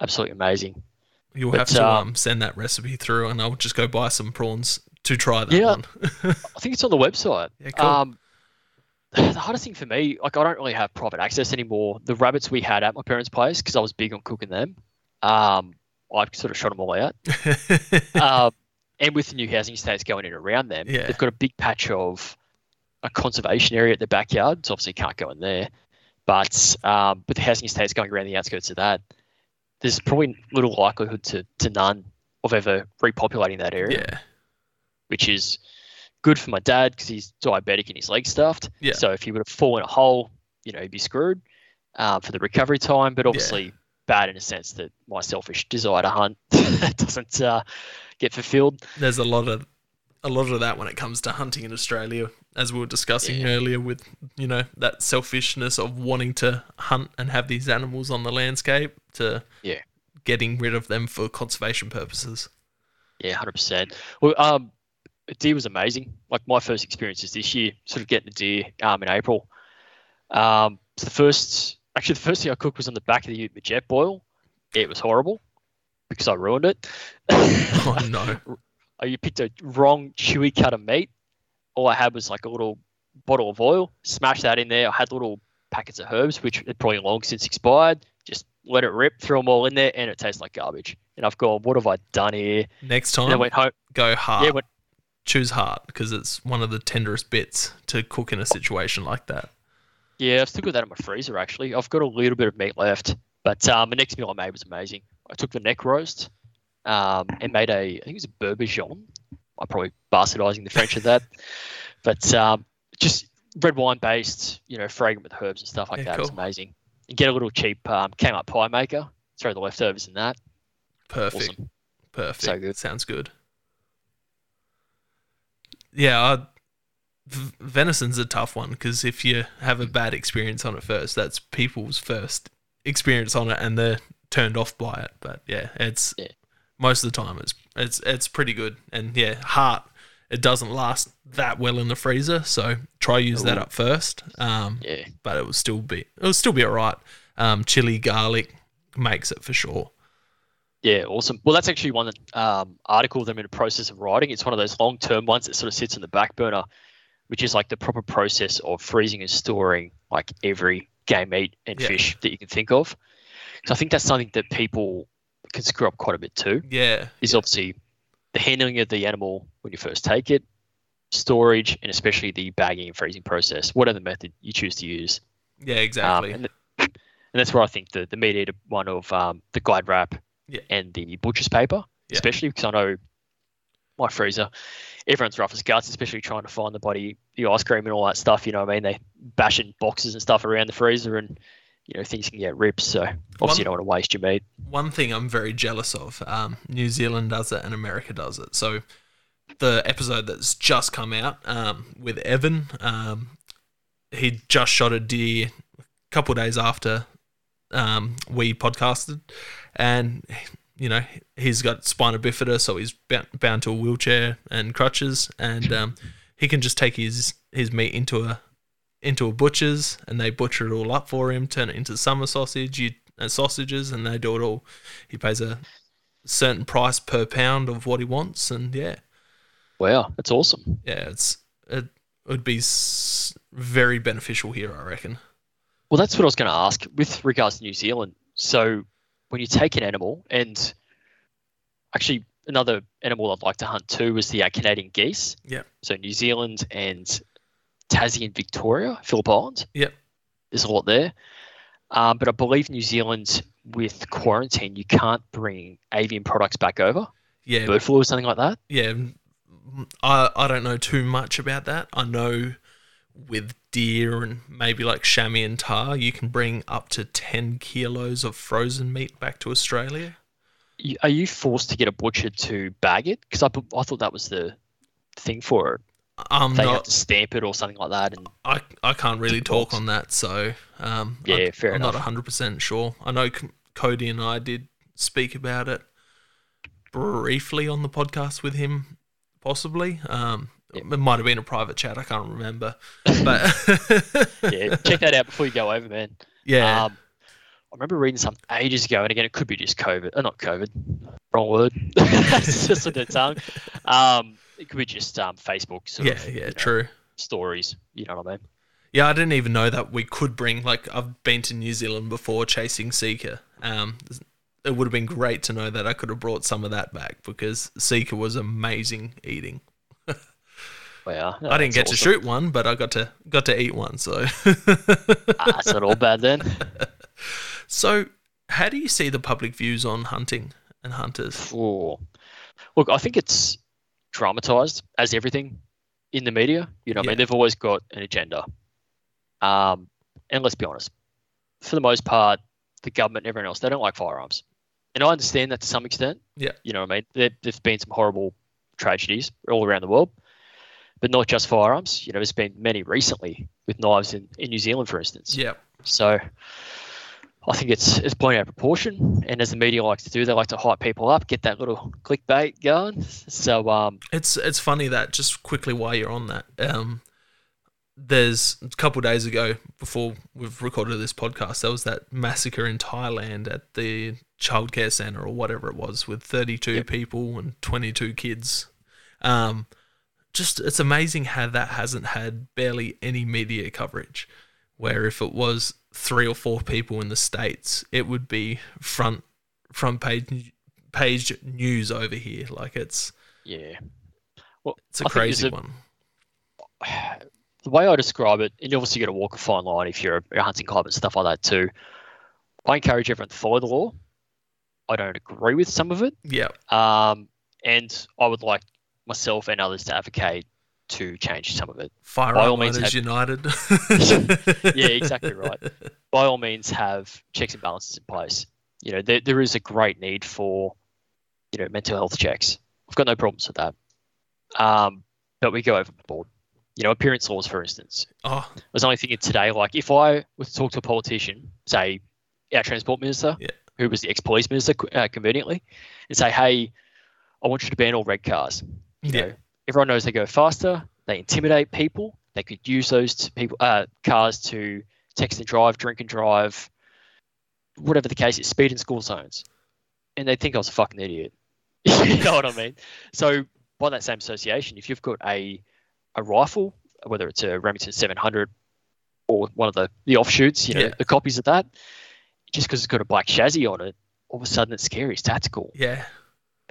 Absolutely amazing. You'll but, have to um, um, send that recipe through, and I'll just go buy some prawns to try that Yeah. one. <laughs> I think it's on the website. Yeah, cool. Um, the hardest thing for me, like I don't really have private access anymore. The rabbits we had at my parents' place, because I was big on cooking them, um, I sort of shot them all out. <laughs> um, and with the new housing estates going in around them, Yeah. they've got a big patch of a conservation area at the backyard. So obviously you can't go in there. But um, with the housing estates going around the outskirts of that, there's probably little likelihood to, to none of ever repopulating that area, yeah, which is good for my dad because he's diabetic and his legs stuffed. Yeah. So if he would have fallen in a hole, you know, he'd be screwed um, for the recovery time. But obviously bad in a sense that my selfish desire to hunt <laughs> doesn't uh, get fulfilled. there's a lot of a lot of that when it comes to hunting in Australia, as we were discussing Yeah. earlier, with you know that selfishness of wanting to hunt and have these animals on the landscape to Yeah. getting rid of them for conservation purposes. Yeah, hundred percent. Well, um, deer was amazing. Like my first experiences this year, sort of getting a deer um, in April. Um, so the first, actually, the first thing I cooked was on the back of the ute with Jetboil. It was horrible because I ruined it. <laughs> Oh no! <laughs> I you picked a wrong chewy cut of meat. All I had was like a little bottle of oil. Smashed that in there. I had little packets of herbs, which had probably long since expired. Just let it rip, threw them all in there, and it tastes like garbage. And I've gone, what have I done here? Next And I time, went home. go hard. Yeah, went, Choose hard because it's one of the tenderest bits to cook in a situation like that. Yeah, I've still got that in my freezer actually. I've got a little bit of meat left, but um, the next meal I made was amazing. I took the neck roast um, and made a, I think it was a berbigeon. I'm probably bastardizing the French of that, <laughs> but um, just red wine based, you know, fragrant with herbs and stuff like Yeah, that. Cool. amazing. And get a little cheap um, up pie maker. Throw the leftovers in that. Perfect. Awesome. Perfect. So good. Sounds good. Yeah, I, v- venison's a tough one because if you have a bad experience on it first, that's people's first experience on it, and they're turned off by it. But yeah, it's Yeah. most of the time it's it's it's pretty good, and yeah, heart it doesn't last that well in the freezer, so try use that up first. Um, Yeah. but it will still be it will still be alright. Um, chili garlic makes it for sure. Yeah, awesome. Well, that's actually one um, article that I'm in the process of writing. It's one of those long term ones that sort of sits in the back burner, which is like the proper process of freezing and storing like every game meat and Yeah. fish that you can think of. So I think that's something that people can screw up quite a bit too. Yeah, Is obviously the handling of the animal when you first take it, storage, and especially the bagging and freezing process, whatever method you choose to use. yeah, Um, exactly. and, th- and that's where I think the, the meat eater one of um, the guide wrap Yeah. and the butcher's paper, Yeah. especially because I know my freezer, everyone's rough as guts, especially trying to find the body, the ice cream and all that stuff. You know what I mean? They bashing boxes and stuff around the freezer and, you know, things can get ripped. So obviously One- you don't want to waste your meat. one thing I'm very jealous of. Um, New Zealand does it and America does it. So the episode that's just come out um, with Evan, um, he just shot a deer a couple of days after um, we podcasted, and you know he's got spina bifida, so he's bound, to a wheelchair and crutches, and um, he can just take his his meat into a into a butcher's, and they butcher it all up for him, turn it into summer sausage, you, uh, sausages, and they do it all. He pays a certain price per pound of what he wants, and yeah, Wow, that's awesome. yeah, it's it would be very beneficial here, I reckon. Well, that's what I was going to ask with regards to New Zealand. So, when you take an animal, and actually another animal I'd like to hunt too was the uh, Canadian geese. Yep. So New Zealand and Tassie and Victoria, Phillip Island. Yep. There's a lot there. Um, but I believe New Zealand, with quarantine, you can't bring avian products back over, Yeah, bird flu or something like that. yeah. I I don't know too much about that. I know with deer and maybe like chamois and tahr, you can bring up to ten kilos of frozen meat back to Australia. Are you forced to get a butcher to bag it? Because I, I thought that was the thing for it. I'm They have to stamp it or something like that. And I, I can't really talk box. on that, so um, Yeah, I, fair I'm not enough. 100% sure. I know C- Cody and I did speak about it briefly on the podcast with him, possibly. Um. It might have been a private chat, I can't remember. But <laughs> yeah, check that out before you go over, man. yeah, Um, I remember reading something ages ago, and again, it could be just COVID. Uh, not COVID. Wrong word. <laughs> it's just with the tongue. Um, it could be just um, Facebook sort yeah, of yeah, you know, true. stories. You know what I mean? Yeah, I didn't even know that we could bring like I've been to New Zealand before chasing sika. Um, it would have been great to know that I could have brought some of that back because sika was amazing eating. Well, I didn't get to shoot one, but I got to got to eat one. So, Ah, that's not all bad then. <laughs> so how do you see the public views on hunting and hunters? Ooh. Look, I think it's dramatized as everything in the media. You know, what I mean, they've always got an agenda. Um, and let's be honest, for the most part, the government and everyone else, they don't like firearms. And I understand that to some extent. Yeah. You know what I mean? There, there's been some horrible tragedies all around the world, but not just firearms. You know, there's been many recently with knives in, in New Zealand, for instance. Yeah, So I think it's it's blown out of proportion. And as the media likes to do, they like to hype people up, get that little clickbait going. So um, it's it's funny that just quickly while you're on that, um, there's a couple of days ago before we've recorded this podcast, there was that massacre in Thailand at the childcare center or whatever it was with 32 Yep. people and 22 kids. Um, just it's amazing how that hasn't had barely any media coverage. Where if it was three or four people in the states, it would be front front page page news over here. Like it's yeah, well, it's a I crazy a- one. <sighs> the way I describe it, and obviously you obviously got to walk a fine line if you're a, a hunting club and stuff like that too. I encourage everyone to follow the law. I don't agree with some of it, Yeah, um, and I would like myself and others to advocate to change some of it. Firearm all means have- United. <laughs> <laughs> Yeah, exactly right. by all means have checks and balances in place. You know, there, there is a great need for, you know, mental health checks. I've got no problems with that. Um, but we go overboard. You know, appearance laws, for instance. Oh, I was only thinking today, like, if I was to talk to a politician, say, our transport minister, Yeah. who was the ex-police minister, uh, conveniently, and say, hey, I want you to ban all red cars. You Yeah. know, everyone knows they go faster. They intimidate people. They could use those to people uh, cars to text and drive, drink and drive, whatever the case is, speed in school zones, and they think I was a fucking idiot. <laughs> you know what I <laughs> mean? So by that same association, if you've got a a rifle, whether it's a Remington 700 or one of the the offshoots, you know, Yeah. the copies of that, just because it's got a black chassis on it, all of a sudden it's scary. It's tactical. yeah.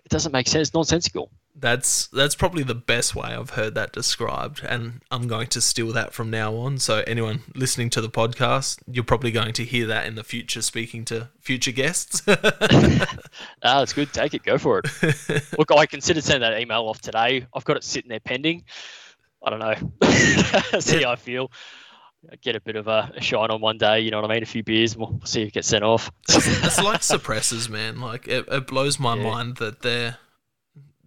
It doesn't make sense. It's nonsensical. That's that's probably the best way I've heard that described, and I'm going to steal that from now on. So anyone listening to the podcast, you're probably going to hear that in the future, speaking to future guests. <laughs> <laughs> Ah, it's good. Take it. Go for it. <laughs> Look, I considered sending that email off today. I've got it sitting there pending. I don't know. see how I feel. Get a bit of a, a shine on one day. You know what I mean? A few beers. We'll see if it gets sent off. it's like suppressors, man. Like it, it blows my Yeah. mind that they're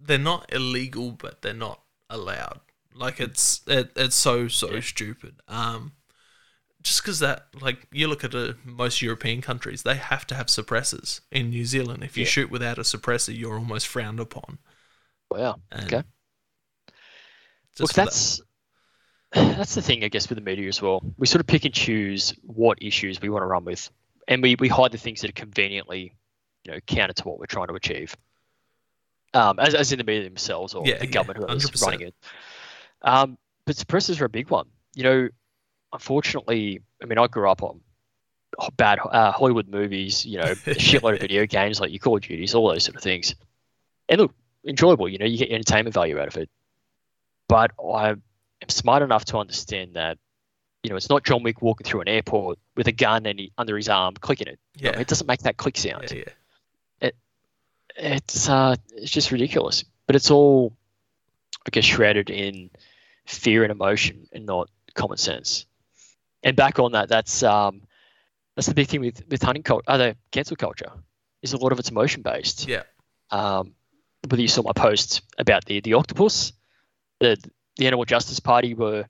they're not illegal, but they're not allowed. Like it's it, it's so so Yeah. stupid. Um, just because that like you look at uh most European countries, they have to have suppressors. In New Zealand, if you Yeah. shoot without a suppressor, you're almost frowned upon. Wow. And Okay. Look, for that- that's <sighs> that's the thing, I guess, with the media as well. We sort of pick and choose what issues we want to run with, and we, we hide the things that are conveniently, you know, counter to what we're trying to achieve. Um, as, as in the media themselves or Yeah, the yeah, government whoever's 100%. running it. Um, but suppressors are a big one. You know, unfortunately, I mean, I grew up on bad uh, Hollywood movies. You know, a <laughs> shitload of video games like your Call of Duties, all those sort of things. And look, enjoyable. You know, you get entertainment value out of it. But I am smart enough to understand that You know, it's not John Wick walking through an airport with a gun and he, under his arm clicking it. You know, Yeah. it doesn't make that click sound. Yeah, yeah. It's uh, it's just ridiculous. But it's all, I guess, shrouded in fear and emotion and not common sense. And back on that, that's um, that's the big thing with with hunting culture, uh, the cancel culture, is a lot of it's emotion based. Yeah. Um, whether you saw my post about the the octopus, the the Animal Justice Party were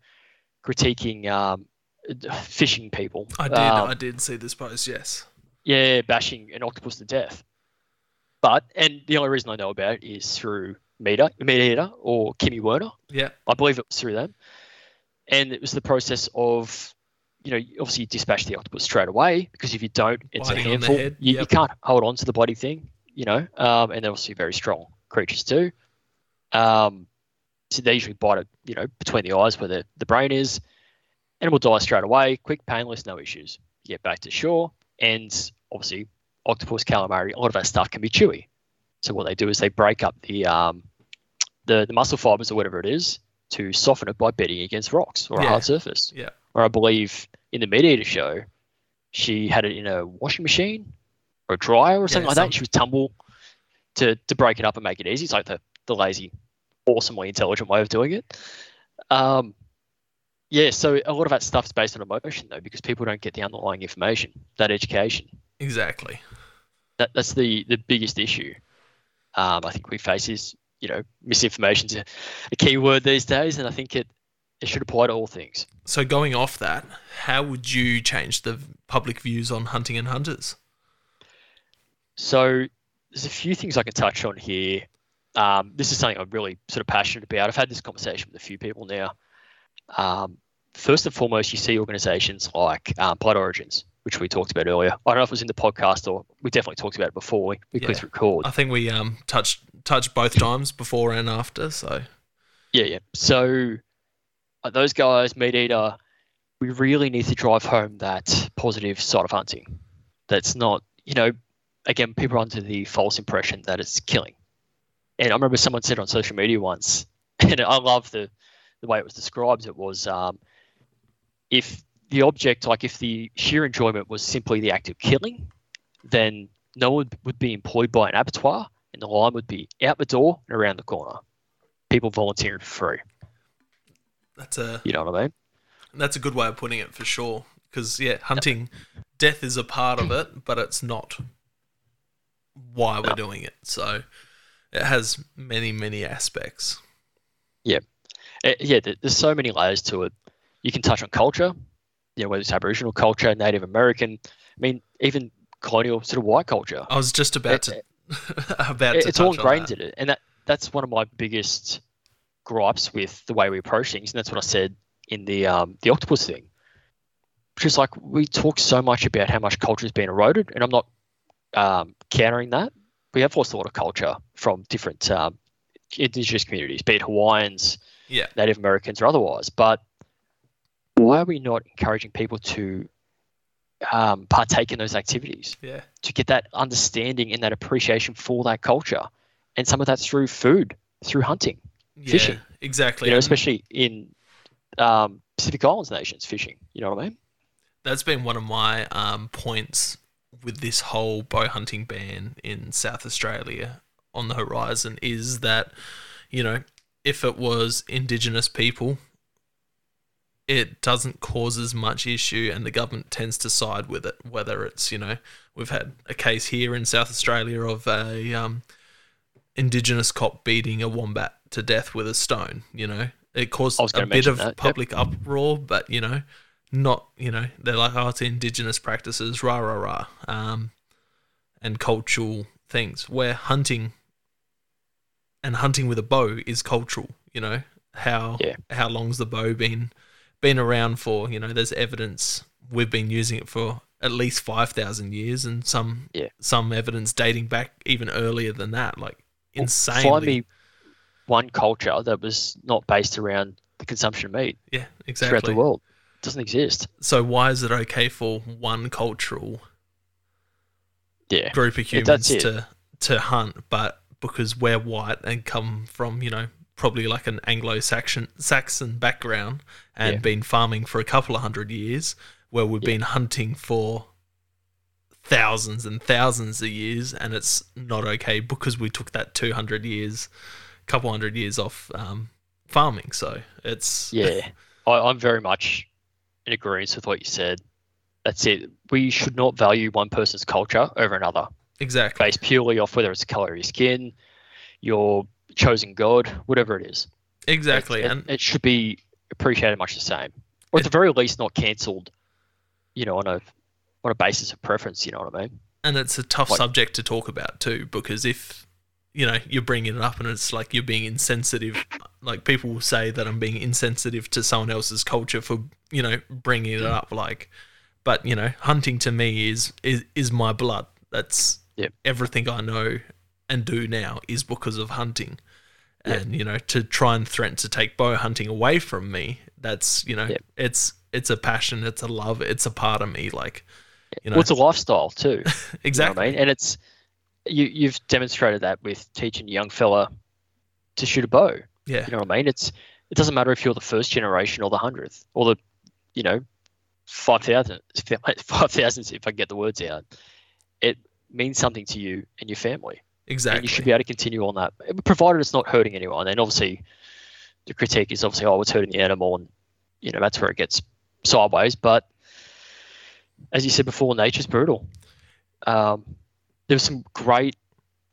critiquing um, fishing people. I did. Um, I did see this post. Yes. yeah, bashing an octopus to death. But and the only reason I know about it is through Meter, Meat Eater or Kimi Werner. Yeah. I believe it was through them. And it was the process of, you know, obviously you dispatch the octopus straight away because if you don't, it's Biting a handful. You, you can't hold on to the bloody thing, you know. Um, and they're obviously very strong creatures too. Um, so they usually bite it, you know, between the eyes where the, the brain is. And it will die straight away, quick, painless, no issues. You get back to shore, and obviously octopus, calamari, a lot of that stuff can be chewy. So what they do is they break up the um, the, the muscle fibers or whatever it is to soften it by bedding against rocks or a hard surface. Yeah. Or I believe in the Meat Eater show, she had it in a washing machine or a dryer or something Yeah, like that. She was tumble to to break it up and make it easy. It's like the the lazy, awesomely intelligent way of doing it. Um, yeah, so a lot of that stuff is based on emotion though, because people don't get the underlying information, that education. Exactly. That that's the the biggest issue. Um, I think we face is you know misinformation's a, a key word these days, and I think it it should apply to all things. So going off that, how would you change the public views on hunting and hunters? So there's a few things I can touch on here. Um, this is something I'm really sort of passionate about. I've had this conversation with a few people now. Um, first and foremost, you see organisations like um, Blood Origins, which we talked about earlier. I don't know if it was in the podcast or we definitely talked about it before we, we Yeah. clicked record. I think we um touched touched both times before and after. So Yeah, yeah. So uh, those guys, Meat Eater, we really need to drive home that positive side of hunting. That's not, you know, again, people are under the false impression that it's killing. And I remember someone said on social media once, <laughs> and I love the, the way it was described. It was um, if the object, like if the sheer enjoyment was simply the act of killing, then no one would be employed by an abattoir, and the line would be out the door and around the corner. People volunteering for free. that's a You know what I mean? that's a good way of putting it for sure. Because yeah, hunting, death is a part of it, but it's not why we're No. doing it. So it has many many aspects. Uh, yeah, there's so many layers to it. You can touch on culture, you know, whether it's Aboriginal culture, Native American. I mean, even colonial sort of white culture. I was just about It- to <laughs> about It- to it's all ingrained in it, and that that's one of my biggest gripes with the way we approach things, and that's what I said in the um, the octopus thing. Which is like we talk so much about how much culture has been eroded, and I'm not um, countering that. We have lost a lot of culture from different um, indigenous communities, be it Hawaiians, Yeah. Native Americans, or otherwise. But why are we not encouraging people to um, partake in those activities? Yeah. to get that understanding and that appreciation for that culture. And some of that's through food, through hunting, Yeah, Fishing. exactly. you know, especially in um, Pacific Islands nations fishing. You know what I mean? that's been one of my um, points with this whole bow hunting ban in South Australia on the horizon is that, you know, if it was Indigenous people, it doesn't cause as much issue and the government tends to side with it. Whether it's, you know, we've had a case here in South Australia of a um, Indigenous cop beating a wombat to death with a stone, you know. It caused a bit of that, yep. public uproar, but, you know, not you know they're like oh it's indigenous practices rah rah rah um and cultural things where hunting and hunting with a bow is cultural you know how Yeah. how long's the bow been been around for you know there's evidence we've been using it for at least 5000 years and some Yeah. some evidence dating back even earlier than that like Well, insanely Find me one culture that was not based around the consumption of meat yeah exactly. throughout the world. It doesn't exist. so why is it okay for one cultural Yeah. group of humans to to hunt, but because we're white and come from you know probably like an Anglo-Saxon Saxon background and Yeah. been farming for a couple of hundred years, where we've been hunting for thousands and thousands of years, and it's not okay because we took that two hundred years, couple hundred years off um, farming. So it's <laughs> Yeah, I, I'm very much in agreement with what you said. That's it. We should not value one person's culture over another, exactly based purely off whether it's the color of your skin, your chosen god, whatever it is. exactly, it, and it should be appreciated much the same, or at the very least, not cancelled. You know, on a on a basis of preference. You know what I mean? and it's a tough Like- subject to talk about too because if you know you're bringing it up and it's like you're being insensitive like people will say that i'm being insensitive to someone else's culture for you know bringing it mm. up like but you know hunting to me is is, is my blood that's Yep. everything i know and do now is because of hunting Yep. and you know to try and threaten to take bow hunting away from me that's you know Yep. it's it's a passion it's a love it's a part of me like you know Well, it's a lifestyle too. <laughs> You know exactly I mean? And it's you you've demonstrated that with teaching a young fella to shoot a bow. yeah You know what I mean? It's it doesn't matter if you're the first generation or the hundredth or the you know five thousand <laughs> five thousand if I get the words out. It means something to you and your family, exactly and you should be able to continue on that, provided it's not hurting anyone. And obviously, the critique is obviously oh it's hurting the animal, and you know that's where it gets sideways. But as you said before, nature's brutal. Um, there was some great,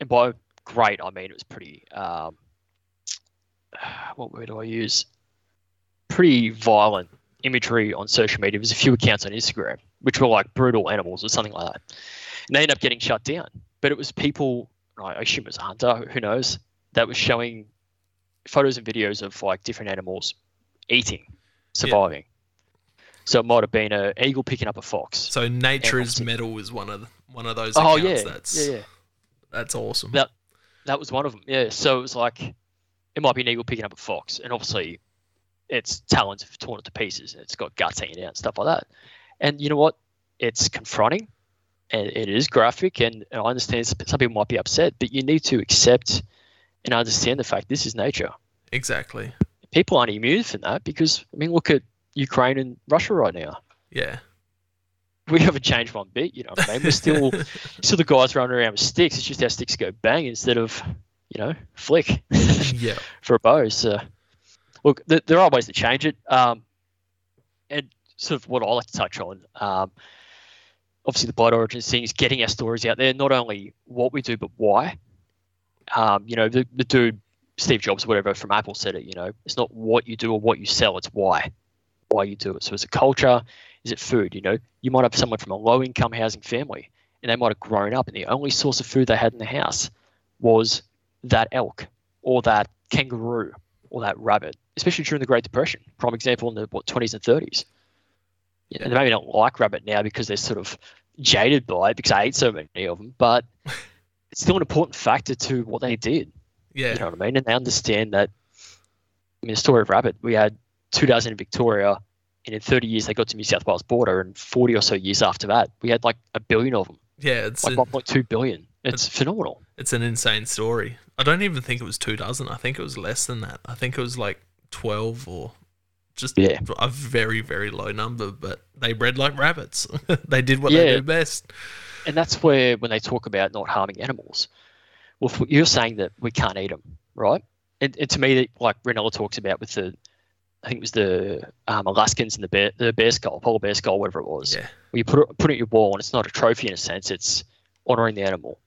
and by great I mean it was pretty. Um, <sighs> what word do I use? Pretty violent imagery on social media. There's a few accounts on Instagram which were like brutal animals or something like that, and they ended up getting shut down. But it was people, I assume it was a hunter, who knows, that was showing photos and videos of like different animals eating, surviving. Yeah. So it might have been an eagle picking up a fox. So nature is metal is one of the, one of those Oh accounts. yeah, that's yeah, yeah. that's awesome. That- That was one of them. Yeah. So it was like it might be an eagle picking up a fox, and obviously its talons have torn it to pieces, and it's got guts hanging out and stuff like that. And you know what? It's confronting, and it is graphic, and, and I understand some people might be upset, but you need to accept and understand the fact this is nature. exactly. People aren't immune from that because I mean, look at Ukraine and Russia right now. Yeah. We haven't changed one bit. You know what I mean? We're still <laughs> still the guys running around with sticks. It's just our sticks go bang instead of you know flick. <laughs> yeah. for a bow. So, look, th- there are ways to change it. Um, and sort of what I like to touch on, um, obviously the Bite Origins thing is getting our stories out there, not only what we do, but why. Um, you know, the, the dude, Steve Jobs, or whatever, from Apple said it, you know, it's not what you do or what you sell, it's why. Why you do it. So, is it culture? Is it food? You know, you might have someone from a low income housing family and they might have grown up and the only source of food they had in the house was that elk or that kangaroo or that rabbit, especially during the Great Depression. Prime example in the what 20s and 30s. You know, they maybe don't like rabbit now because they're sort of jaded by it because I ate so many of them, but <laughs> it's still an important factor to what they did. Yeah. You know what I mean? And they understand that. I mean, the story of rabbit, we had two dozen in Victoria, and in 30 years they got to New South Wales border, and 40 or so years after that, we had like a billion of them, Yeah. It's like an, 1.2 billion. It's phenomenal. it's an insane story. I don't even think it was two dozen. I think it was less than that. I think it was like twelve or just Yeah. a very very low number. But they bred like rabbits. <laughs> they did what they Yeah. do best. And that's where, when they talk about not harming animals, well, you're saying that we can't eat them, right? And, and to me, that- like Rinella talks about with the, I think it was the um, Alaskans and the bear, the bear skull, polar bear skull, whatever it was. Yeah. Where you put it, put it in your wall, and it's not a trophy in a sense; it's honoring the animal.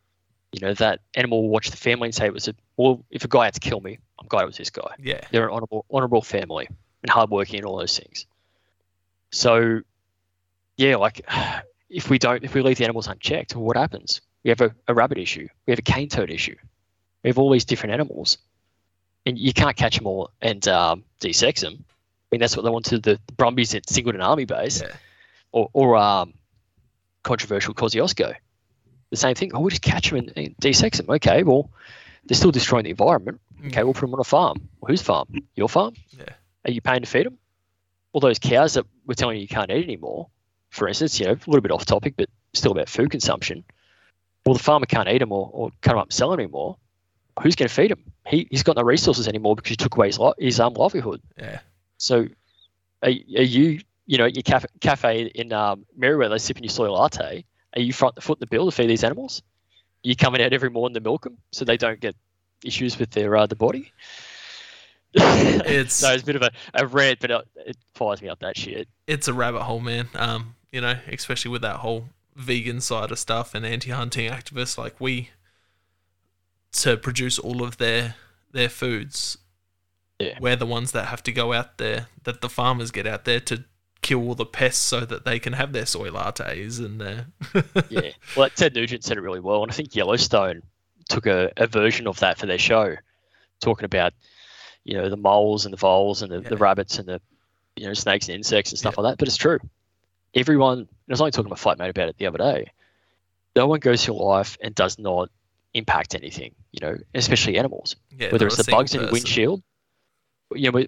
You know that animal will watch the family and say it was a well. If a guy had to kill me, I'm glad it was this guy Yeah. they're an honorable honorable family and hardworking and all those things. So, yeah, like <sighs> if we don't, if we leave the animals unchecked, well, what happens? We have a, a rabbit issue. We have a cane toad issue. We have all these different animals, and you can't catch them all and um, de-sex them. I mean, that's what they want to the Brumbies at Singleton Army Base, Yeah. or, or um, controversial Kosciuszko. The same thing. Oh, we just catch them and, and de-sex them. Okay, well, they're still destroying the environment. Okay, we'll put them on a farm. Well, whose farm? Your farm? Yeah. Are you paying to feed them? All those cows that we're telling you you can't eat anymore, for instance, you know, a little bit off topic, but still about food consumption. Well, the farmer can't eat them or, or cut them up and sell them anymore. who's going to feed him? He he's got no resources anymore because you took away his li- his um livelihood. Yeah. So, are, are you you know at your cafe, cafe in um, Merewether sipping your soy latte? Are you front the foot in the bill to feed these animals? Are you coming out every morning to milk them so they don't get issues with their uh, the body? It's- so it's a bit of a, a rant, but it, it fires me up that shit. it's a rabbit hole, man. Um, you know, especially with that whole vegan side of stuff and anti-hunting activists like we to produce all of their their foods. Yeah. We're the ones that have to go out there, that the farmers get out there to kill all the pests so that they can have their soy lattes and their <laughs> yeah. Well, Ted Nugent said it really well, and I think Yellowstone took a, a version of that for their show, talking about you know the moles and the voles and the, the rabbits and the you know snakes and insects and stuff like that. But it's true. Everyone. and I was only talking to my flatmate about it the other day. No one goes through life and does not impact anything. You know, especially animals. yeah, Whether it's the bugs in single your windshield. You know,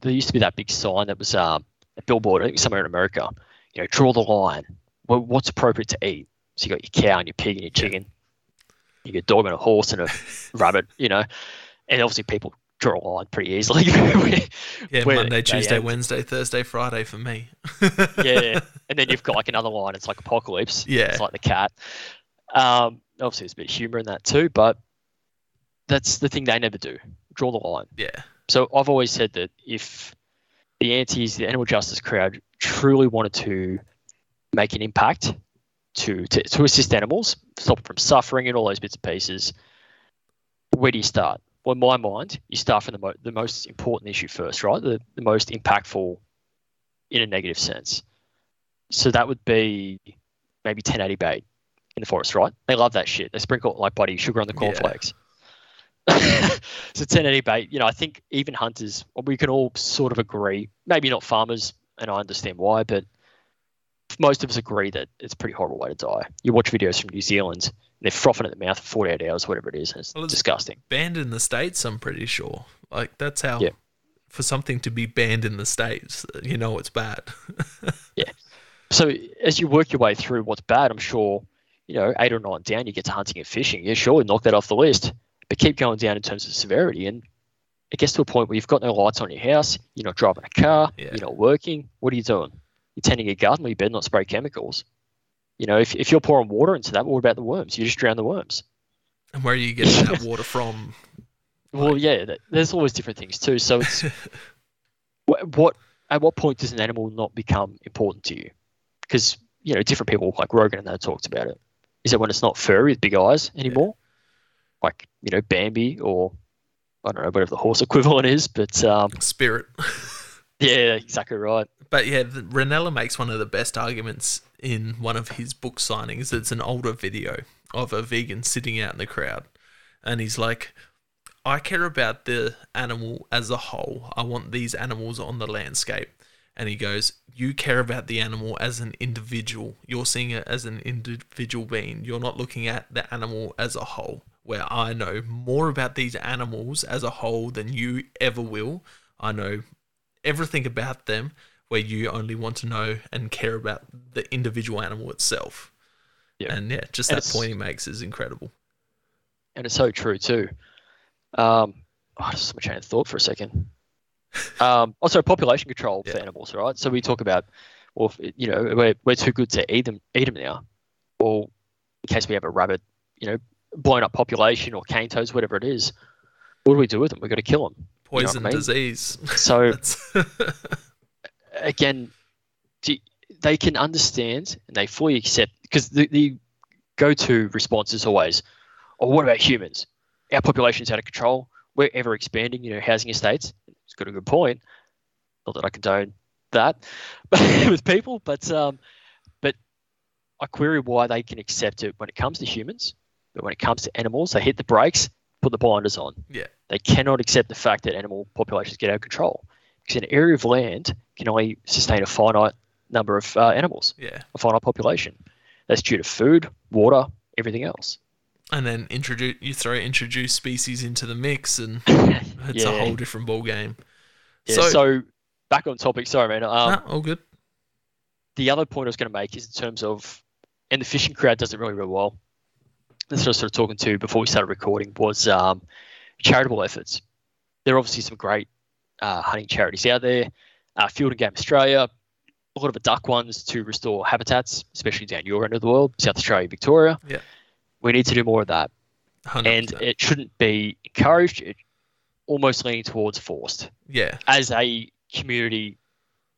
there used to be that big sign that was um, a billboard, I think somewhere in America. You know, draw the line. Well, what's appropriate to eat? So you got your cow and your pig and your Yeah. chicken. You got a dog and a horse and a <laughs> rabbit. You know, and obviously people draw a line pretty easily. <laughs> Yeah, where Monday, Tuesday, have- Wednesday, Thursday, Friday for me. yeah, <laughs> and then you've got like another line. It's like apocalypse. Yeah. it's like the cat. Um, obviously, there's a bit of humor in that too, but that's the thing they never do. Draw the line. Yeah. So I've always said that if the antis, the animal justice crowd, truly wanted to make an impact to, to, to assist animals, stop them from suffering and all those bits and pieces, where do you start? Well, in my mind, you start from the, mo- the most important issue first, right? The, the most impactful in a negative sense. So that would be maybe 1080 bait in the forest, right? They love that shit. They sprinkle like bloody sugar on the Yeah. cornflakes. <laughs> so 1080 bait, you know, I think even hunters, we can all sort of agree, maybe not farmers, and I understand why, but most of us agree that it's a pretty horrible way to die. You watch videos from New Zealand, and they're frothing at the mouth for 48 hours, whatever it is, it's Well, it's- disgusting. Banned in the States, I'm pretty sure. Like, that's how, Yeah. for something to be banned in the States, you know it's bad. <laughs> Yeah. So as you work your way through what's bad, I'm sure, you know, eight or nine down, you get to hunting and fishing. Yeah, sure, knock that off the list, but keep going down in terms of severity. And it gets to a point where you've got no lights on your house, you're not driving a car, Yeah. you're not working. What are you doing? You're tending your garden, well, you better not spray chemicals. You know, if, if you're pouring water into that, what about the worms? You just drown the worms. and where are you getting that <laughs> water from? Well, Like- yeah, th- there's always different things too. So it's <laughs> what, what at what point does an animal not become important to you? Because you know, different people like Rogan and that talked about it. Is it when it's not furry with big eyes anymore, like you know Bambi or I don't know whatever the horse equivalent is? But um, Spirit. <laughs> yeah, exactly right. But yeah, Rinella makes one of the best arguments in one of his book signings. It's an older video of a vegan sitting out in the crowd. And he's like, I care about the animal as a whole. I want these animals on the landscape. And he goes, You care about the animal as an individual. You're seeing it as an individual being. You're not looking at the animal as a whole. Where I know more about these animals as a whole than you ever will. I know everything about them where you only want to know and care about the individual animal itself. Yeah. And yeah, just And that point he makes is incredible. and it's so true too. Um, oh, I just chain of thought for a second. <laughs> Um, also, population control for animals, right? So we talk about, well, you know, we're, we're too good to eat them, eat them now. Or in case we have a rabbit, you know, blown up population or cane toads, whatever it is, what do we do with them? We've got to kill them. You know I Poison, mean? disease. So <laughs> <laughs> again, do, they can understand and they fully accept because the, the go-to response is always, "Oh, what about humans? Our population's out of control. We're ever expanding. You know, housing estates." It's got a good point. Not that I condone that <laughs> with people, but um, but I query why they can accept it when it comes to humans, but when it comes to animals, they hit the brakes, put the blinders on. Yeah. They cannot accept the fact that animal populations get out of control because an area of land can only sustain a finite number of uh, animals, yeah. a finite population. That's due to food, water, everything else. And then introduce you throw introduce species into the mix and <coughs> it's a whole different ball game. Yeah, So- so, back on topic. Sorry, man. Um, Ah, all good. the other point I was going to make is in terms of, and the fishing crowd does it really, really well. what I was sort of talking to before we started recording was um, charitable efforts. There are obviously some great uh, hunting charities out there. Uh, Field and Game Australia, a lot of the duck ones to restore habitats, especially down your end of the world, South Australia, Victoria. Yeah. We need to do more of that. 100%. And it shouldn't be encouraged, it almost leaning towards forced. yeah, As a community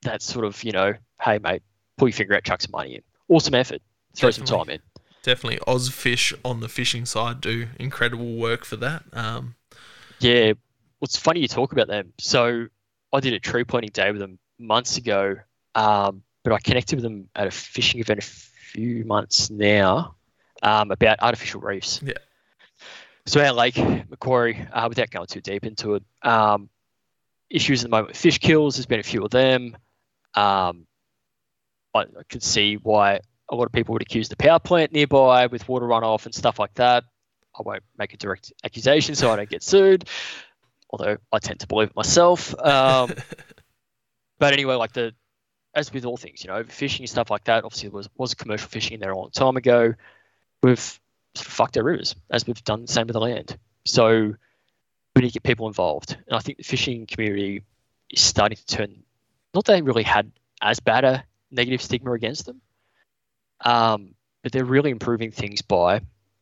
that's sort of, you know, hey, mate, pull your finger out, chuck some money in. Awesome effort. Throw some time in. definitely. Ozfish on the fishing side do incredible work for that. Um, Yeah, what's funny you talk about them. So I did a tree planting day with them months ago, um, but I connected with them at a fishing event a few months now um, about artificial reefs. Yeah. So our lake, Macquarie, uh, without going too deep into it, um, issues at the moment with fish kills. There's been a few of them. Um, I, I could see why a lot of people would accuse the power plant nearby with water runoff and stuff like that. I won't make a direct accusation so I don't get sued, although I tend to believe it myself. Um, <laughs> but anyway, like the as with all things, you know, overfishing and stuff like that. Obviously, there was was commercial fishing in there a long time ago. We've sort of fucked our rivers as we've done the same with the land. So we need to get people involved, and I think the fishing community is starting to turn. Not that they really had as bad a negative stigma against them, um, but they're really improving things by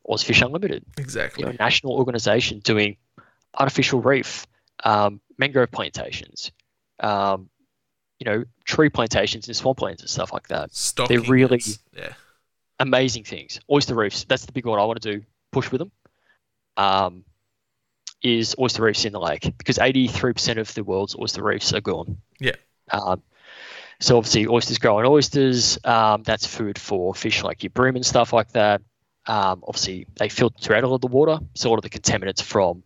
Ozfish Unlimited exactly. you know, national organisation doing artificial reef, um, mangrove plantations, um, you know, tree plantations and swamplands and stuff like that. Stocking. They're really- yeah. Amazing things. Oyster reefs. That's the big one I want to do. Push with them. Um, is oyster reefs in the lake because 83% of the world's oyster reefs are gone. Yeah. Um, so obviously oysters growing oysters. Um, that's food for fish like your bream and stuff like that. Um, obviously they filter out a lot of the water, so a lot of the contaminants from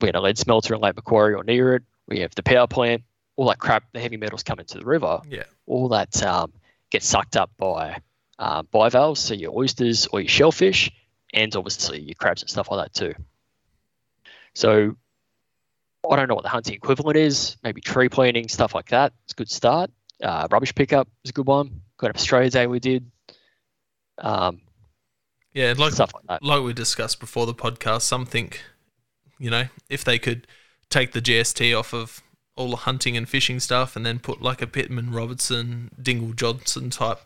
we had a lead smelter in Lake Macquarie or near it. We have the power plant. All that crap, the heavy metals come into the river. Yeah. All that um, gets sucked up by um, bivalves, so your oysters or your shellfish, and obviously your crabs and stuff like that too. So I don't know what the hunting equivalent is. Maybe tree planting, stuff like that. It's a good start. Uh, rubbish pickup is a good one. Got up Australia Day we did. Um, Yeah, like stuff like that. like we discussed before the podcast, something, you know, if they could take the GST off of all the hunting and fishing stuff and then put like a Pittman Robertson, Dingell Johnson type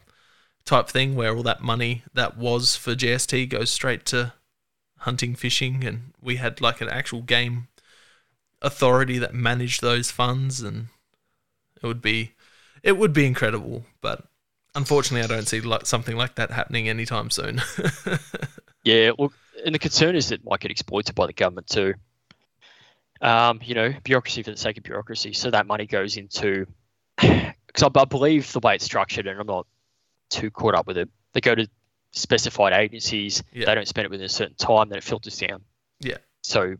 type thing where all that money that was for GST goes straight to hunting, fishing, and we had like an actual game authority that managed those funds, and it would be it would be incredible, but. Unfortunately, I don't see like something like that happening anytime soon. <laughs> Yeah, look, and the concern is that it might get exploited by the government too. Um, you know, bureaucracy for the sake of bureaucracy. So that money goes into, <sighs> because I, I believe the way it's structured, and I'm not too caught up with it. They go to specified agencies. Yeah. They don't spend it within a certain time. Then it filters down. Yeah. So,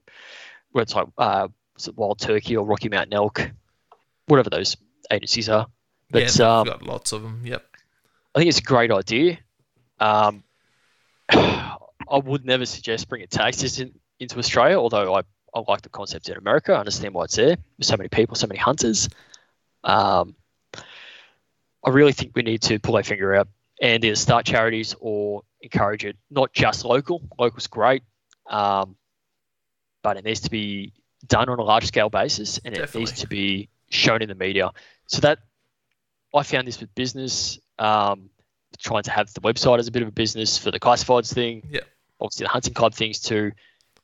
where it's like uh, it Wild Turkey or Rocky Mountain Elk, whatever those agencies are. yeah, But they've um, got lots of them. Yep. I think it's a great idea. Um, I would never suggest bringing tax system into Australia, although I, I like the concept in America. I understand why it's there. There's so many people, so many hunters. Um, I really think we need to pull our finger out and either start charities or encourage it. Not just local. Local's great, um, but it needs to be done on a large scale basis, and it Definitely. needs to be shown in the media. So that I found this with business, um, trying to have the website as a bit of a business for the classifieds thing. Yeah. Obviously, the hunting club things too.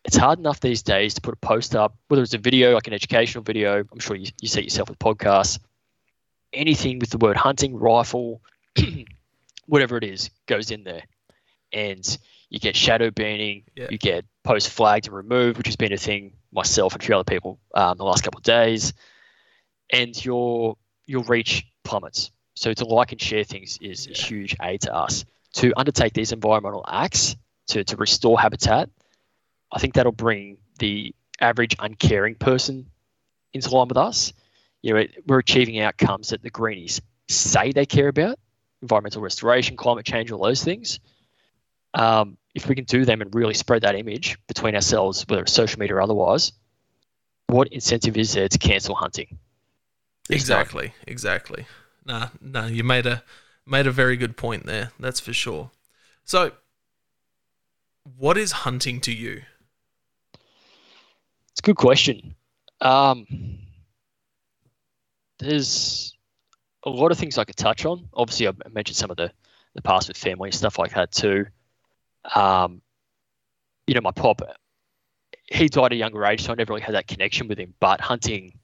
It's hard enough these days to put a post up, whether it's a video, like an educational video. I'm sure you, you see yourself with podcasts. Anything with the word hunting, rifle, <clears throat> whatever it is, goes in there. And you get shadow banning, Yeah. you get post flagged and removed, which has been a thing myself and a few other people um, the last couple of days. And your your reach plummets. So to like and share things is a huge aid to us. To undertake these environmental acts to, to restore habitat, I think that'll bring the average uncaring person into line with us. You know, we're achieving outcomes that the greenies say they care about, environmental restoration, climate change, all those things. Um, if we can do them and really spread that image between ourselves, whether it's social media or otherwise, what incentive is there to cancel hunting? Exactly. Exactly. Nah, nah, you made a made a very good point there. That's for sure. So what is hunting to you? It's a good question. Um, there's a lot of things I could touch on. Obviously, I mentioned some of the the past with family and stuff like that too. Um, you know, my pop, he died at a younger age, so I never really had that connection with him. But hunting,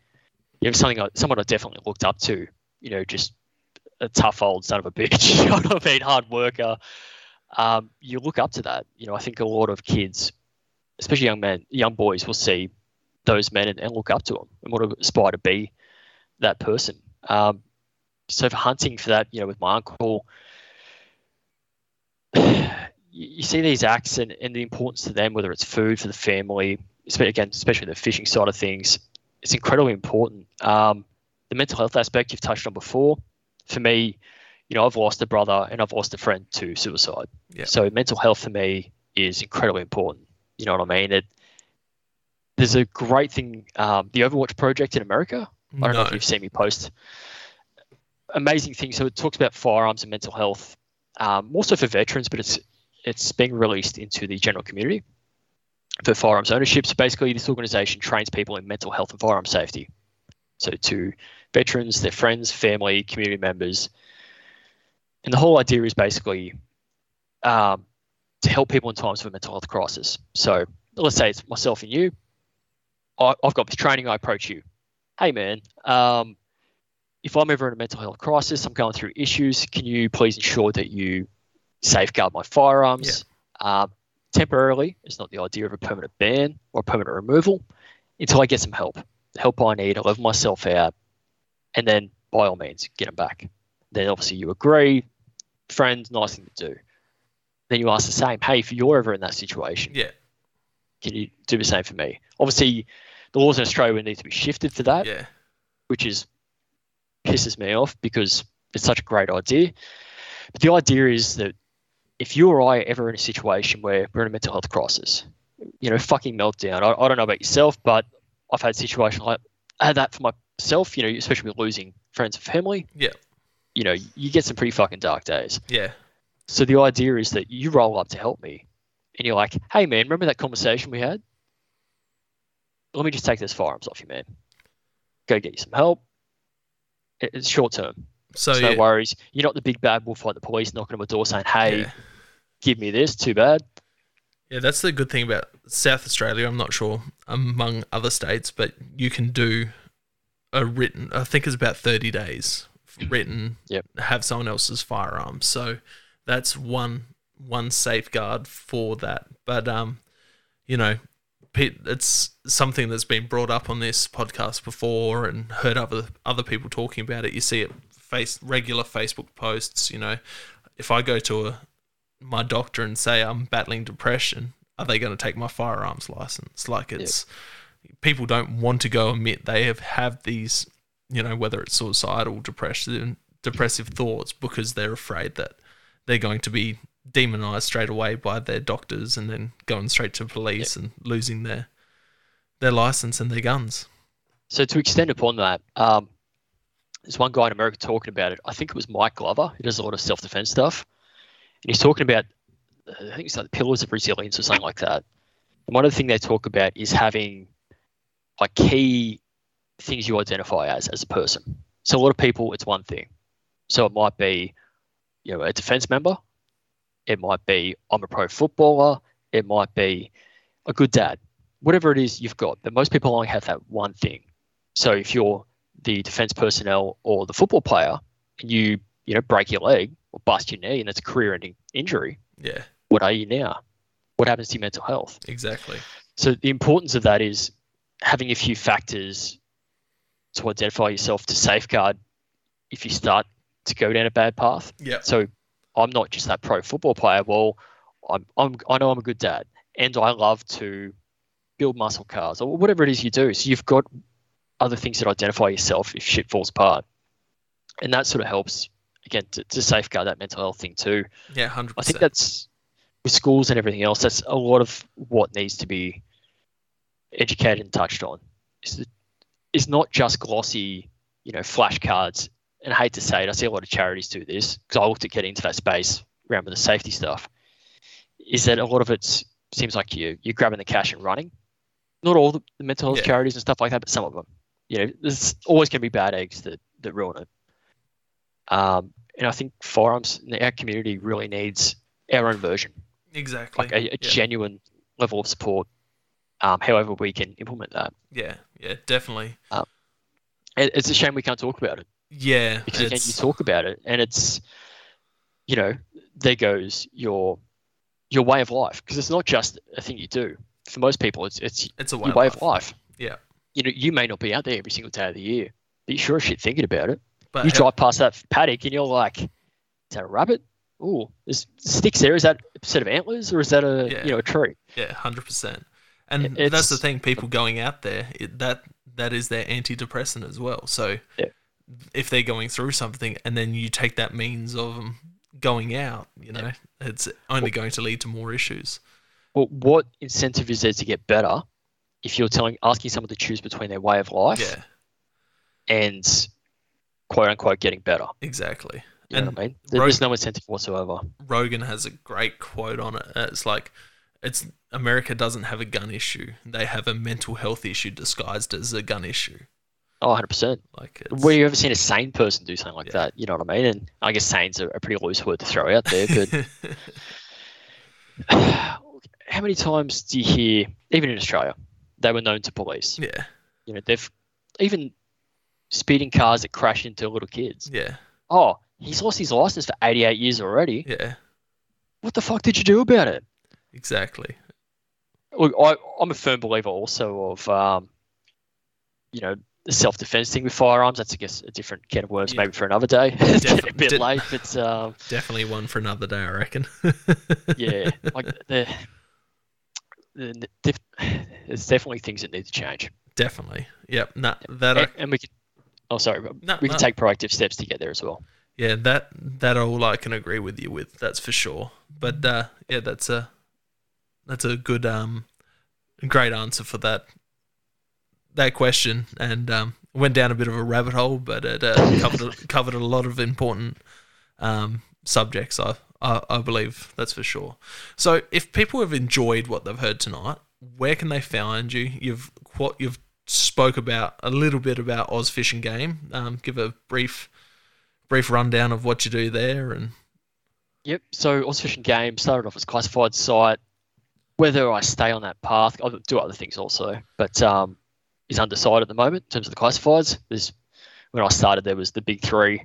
you know, something I, someone I definitely looked up to. You know, just a tough old son of a bitch. <laughs> you know what I mean? Hard worker. Um, you look up to that. You know, I think a lot of kids, especially young men, young boys, will see those men and, and look up to them and want to aspire to be that person. Um, so for hunting for that, you know, with my uncle, <sighs> you see these acts and, and the importance to them, whether it's food for the family, again, especially the fishing side of things, it's incredibly important. Um, the mental health aspect you've touched on before, for me, you know, I've lost a brother and I've lost a friend to suicide. Yeah. So mental health for me is incredibly important. You know what I mean? It, there's a great thing, um, the Overwatch project in America. I don't No. know if you've seen me post. Amazing thing. So it talks about firearms and mental health, um, more so for veterans, but it's it's being released into the general community for firearms ownership. So basically, this organization trains people in mental health and firearm safety. So to veterans, their friends, family, community members, and the whole idea is basically um, to help people in times of a mental health crisis. So let's say it's myself and you. I, I've got this training. I approach you. Hey man, um, if I'm ever in a mental health crisis, I'm going through issues. Can you please ensure that you safeguard my firearms? Um, temporarily, it's not the idea of a permanent ban or permanent removal until I get some help. The help I need, I'll level myself out, and then by all means, get them back. Then obviously you agree, friends, nice thing to do. Then you ask the same, hey, if you're ever in that situation, Yeah, can you do the same for me? Obviously, the laws in Australia would need to be shifted for that, yeah, which is pisses me off because it's such a great idea. But the idea is that if you or I are ever in a situation where we're in a mental health crisis, you know, fucking meltdown. I, I don't know about yourself, but I've had situations like I had that for myself. You know, especially with losing friends and family. Yeah. You know, you get some pretty fucking dark days. yeah, So the idea is that you roll up to help me, and you're like, "Hey, man, remember that conversation we had? Let me just take those firearms off you, man. Go get you some help. It's short term. So So yeah, no worries. You're not the big bad wolf like the police knocking on my door saying, "Hey, yeah. give me this." Too bad. Yeah, that's the good thing about South Australia. I'm not sure among other states, but you can do a written. I think it's about 30 days written. Yep. Have someone else's firearms, so that's one one safeguard for that. But um, you know, it's something that's been brought up on this podcast before and heard other other people talking about it. You see it face regular Facebook posts. You know, if I go to a my doctor and say I'm battling depression, are they going to take my firearms license? Like it's people don't want to go admit they have have these, you know, whether it's suicidal, depression, depressive thoughts because they're afraid that they're going to be demonized straight away by their doctors and then going straight to police and losing their their license and their guns. So to extend upon that, um, there's one guy in America talking about it. I think it was Mike Glover. He does a lot of self defense stuff, and he's talking about I think it's like the pillars of resilience or something like that. And one of the things they talk about is having like key things you identify as as a person. So a lot of people, it's one thing. So it might be, you know, a defense member. It might be I'm a pro footballer. It might be a good dad. Whatever it is you've got, but most people only have that one thing. So if you're the defense personnel or the football player and you, you know, break your leg or bust your knee and it's a career-ending injury, Yeah, what are you now? What happens to your mental health? exactly. So the importance of that is having a few factors to identify yourself to safeguard if you start to go down a bad path. Yeah, So I'm not just that pro football player. Well, I'm, I'm I know I'm a good dad, and I love to build muscle cars or whatever it is you do. So you've got other things that identify yourself if shit falls apart, and that sort of helps again to, to safeguard that mental health thing too. yeah, hundred I think that's with schools and everything else. That's a lot of what needs to be educated and touched on. Is that it's not just glossy, you know, flashcards. And I hate to say it, I see a lot of charities do this because I looked at getting into that space around with the safety stuff. Is that a lot of it seems like you you're grabbing the cash and running. Not all the, the mental health Yeah. charities and stuff like that, but some of them. You know, there's always going to be bad eggs that that ruin it. Um, and I think firearms our community really needs our own version, Exactly. like a, a yeah. genuine level of support. Um, however, we can implement that. yeah, yeah, definitely. It, it's a shame we can't talk about it. Yeah, because again, you talk about it, and it's, you know, there goes your your way of life because it's not just a thing you do. For most people, it's it's it's a way, your of way life. of life. Yeah. You know, you may not be out there every single day of the year, but you sure as shit thinking about it. But you how- drive past that paddock and you're like, is that a rabbit? Oh, there's sticks there. Is that a set of antlers or is that a Yeah. you know a tree? Yeah, hundred percent. And It- that's the thing. People going out there, it, that that is their antidepressant as well. So Yeah. if they're going through something, and then you take that means of 'em going out, you know, it's only going to lead to more issues. Well, what incentive is there to get better if you're telling asking someone to choose between their way of life Yeah, and quote unquote getting better? exactly. You know And what I mean? There- Rog- There's no incentive whatsoever. Rogan has a great quote on it. It's like, it's America doesn't have a gun issue; they have a mental health issue disguised as a gun issue. Oh, 100%. Like, it's, Where you ever seen a sane person do something like Yeah. that? You know what I mean? And I guess sane's a, a pretty loose word to throw out there, but <laughs> <sighs> how many times do you hear, even in Australia, they were known to police? yeah, You know, they've even speeding cars that crash into little kids. yeah, Oh, he's lost his license for 88 years already. yeah, What the fuck did you do about it? Exactly. Look, I, I'm a firm believer also of, um, you know, the self-defense thing with firearms. That's, I guess, a different can of worms, Yeah. maybe for another day. <laughs> It's getting a bit de- late, but um, Definitely one for another day, I reckon. <laughs> yeah, like the, the, the there's definitely things that need to change, Definitely. Yep. Nah, that. and, and we can. Oh, sorry. No, we can no. take proactive steps to get there as well. Yeah, that that all I can agree with you with. That's for sure. But uh, yeah, that's a that's a good um great answer for that that question, and um, went down a bit of a rabbit hole, but it uh, <laughs> covered a, covered a lot of important um, subjects. I, I I believe that's for sure. So if people have enjoyed what they've heard tonight, where can they find you? You've what you've spoke about a little bit about Oz Fish and Game. Um, give a brief brief rundown of what you do there and Yep. So Oz Fish and Game started off as a classified site. Whether I stay on that path, I do other things also, but um, is undecided at the moment in terms of the classifieds. There's when I started, there was the big three: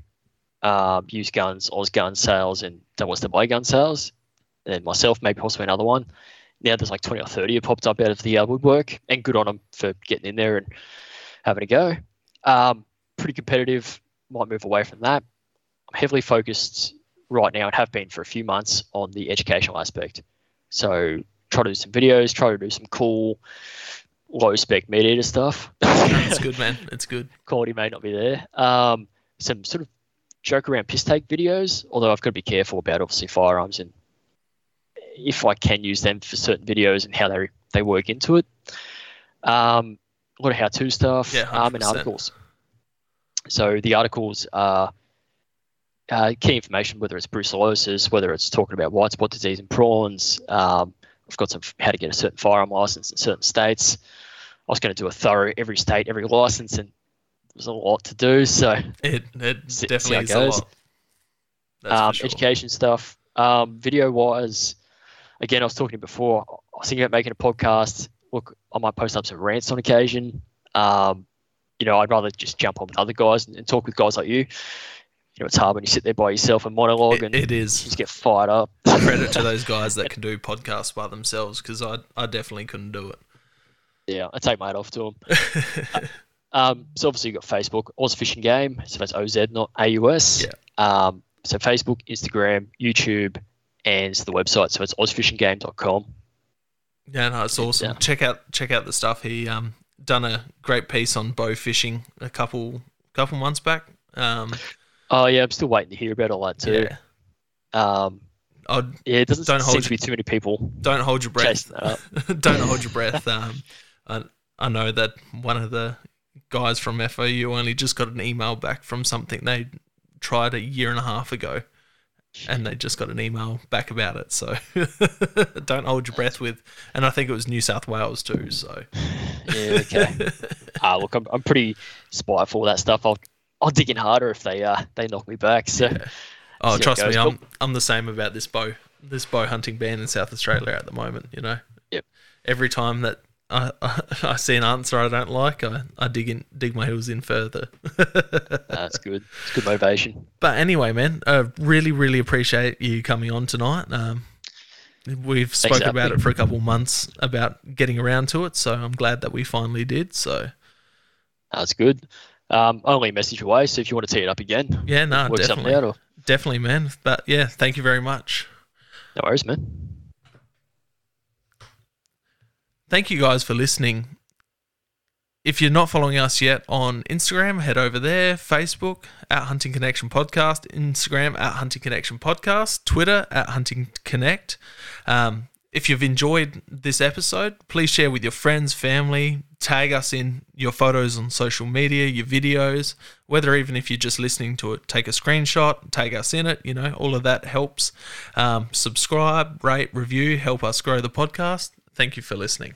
um, used guns, Oz gun sales, and SSAA gun sales. And then myself, maybe possibly another one. Now there's like 20 or 30 have popped up out of the uh, woodwork, and good on them for getting in there and having a go. Um, pretty competitive. Might move away from that. I'm heavily focused right now and have been for a few months on the educational aspect. So try to do some videos, try to do some cool low spec meat eater stuff. it's good man <laughs> it's good Quality may not be there. Um, some sort of joke around piss take videos, although I've got to be careful about obviously firearms and if I can use them for certain videos and how they they work into it. Um, a lot of how to stuff Yeah, um, and 100%. articles. So the articles are uh, key information, whether it's brucellosis, whether it's talking about white spot disease in prawns. Um, I've got some how to get a certain firearm license in certain states. I was going to do a thorough every state, every license, and there's a lot to do. So it it See- see definitely how a lot that's um, sure. education stuff, um, video wise. Again, I was talking before. I was thinking about making a podcast. Look, I might post up some rants on occasion. Um, you know, I'd rather just jump on with other guys and, and talk with guys like you. You know, it's hard when you sit there by yourself and monologue It- and it you just get fired up. <laughs> credit to <laughs> those guys that can do podcasts by themselves because I I definitely couldn't do it yeah, I take my hat off to them. <laughs> Um, so obviously you've got Facebook, Oz Fish and Game. So that's OZ, not AUS. Yeah. Um, so Facebook, Instagram, YouTube, and the website. So it's ozfishandgame.com. Yeah, no, it's awesome. Yeah. Check out check out the stuff. He um done a great piece on bow fishing a couple couple months back. Um, Oh yeah, I'm still waiting to hear about all that too. yeah, Um, I'd, yeah, it doesn't Don't seem hold to be too many people don't hold your breath. chasing that up. <laughs> don't hold your <laughs> breath. Um, I, I know that one of the guys from FOU only just got an email back from something they tried a year and a half ago, and they just got an email back about it. So <laughs> don't hold your breath with. And I think it was New South Wales too. So Yeah, okay. Ah, look, I'm, I'm pretty spiteful of that stuff. I'll I'll dig in harder if they uh they knock me back. So oh, how it trust me. I'm I'm the same about this bow this bow hunting ban in South Australia at the moment. You know. Yep. Every time that. I, I, <laughs> I see an answer I don't like. I, I dig in, dig my heels in further. <laughs> that's good. It's good motivation. But anyway, man, I really, really appreciate you coming on tonight. Um, we've spoken for about it for a couple months about getting around to it, so I'm glad that we finally did. So That's good. Um, only a message away. So if you want to tee it up again, yeah, no, definitely. Or definitely, man. But yeah, thank you very much. no worries, man. Thank you guys for listening. If you're not following us yet on Instagram, head over there. Facebook at Hunting Connection Podcast, Instagram at Hunting Connection Podcast, Twitter at Hunting Connect. Um, if you've enjoyed this episode, please share with your friends, family, tag us in your photos on social media, your videos, whether even if you're just listening to it, take a screenshot, tag us in it, you know, all of that helps. Um, subscribe, rate, review, help us grow the podcast. Thank you for listening.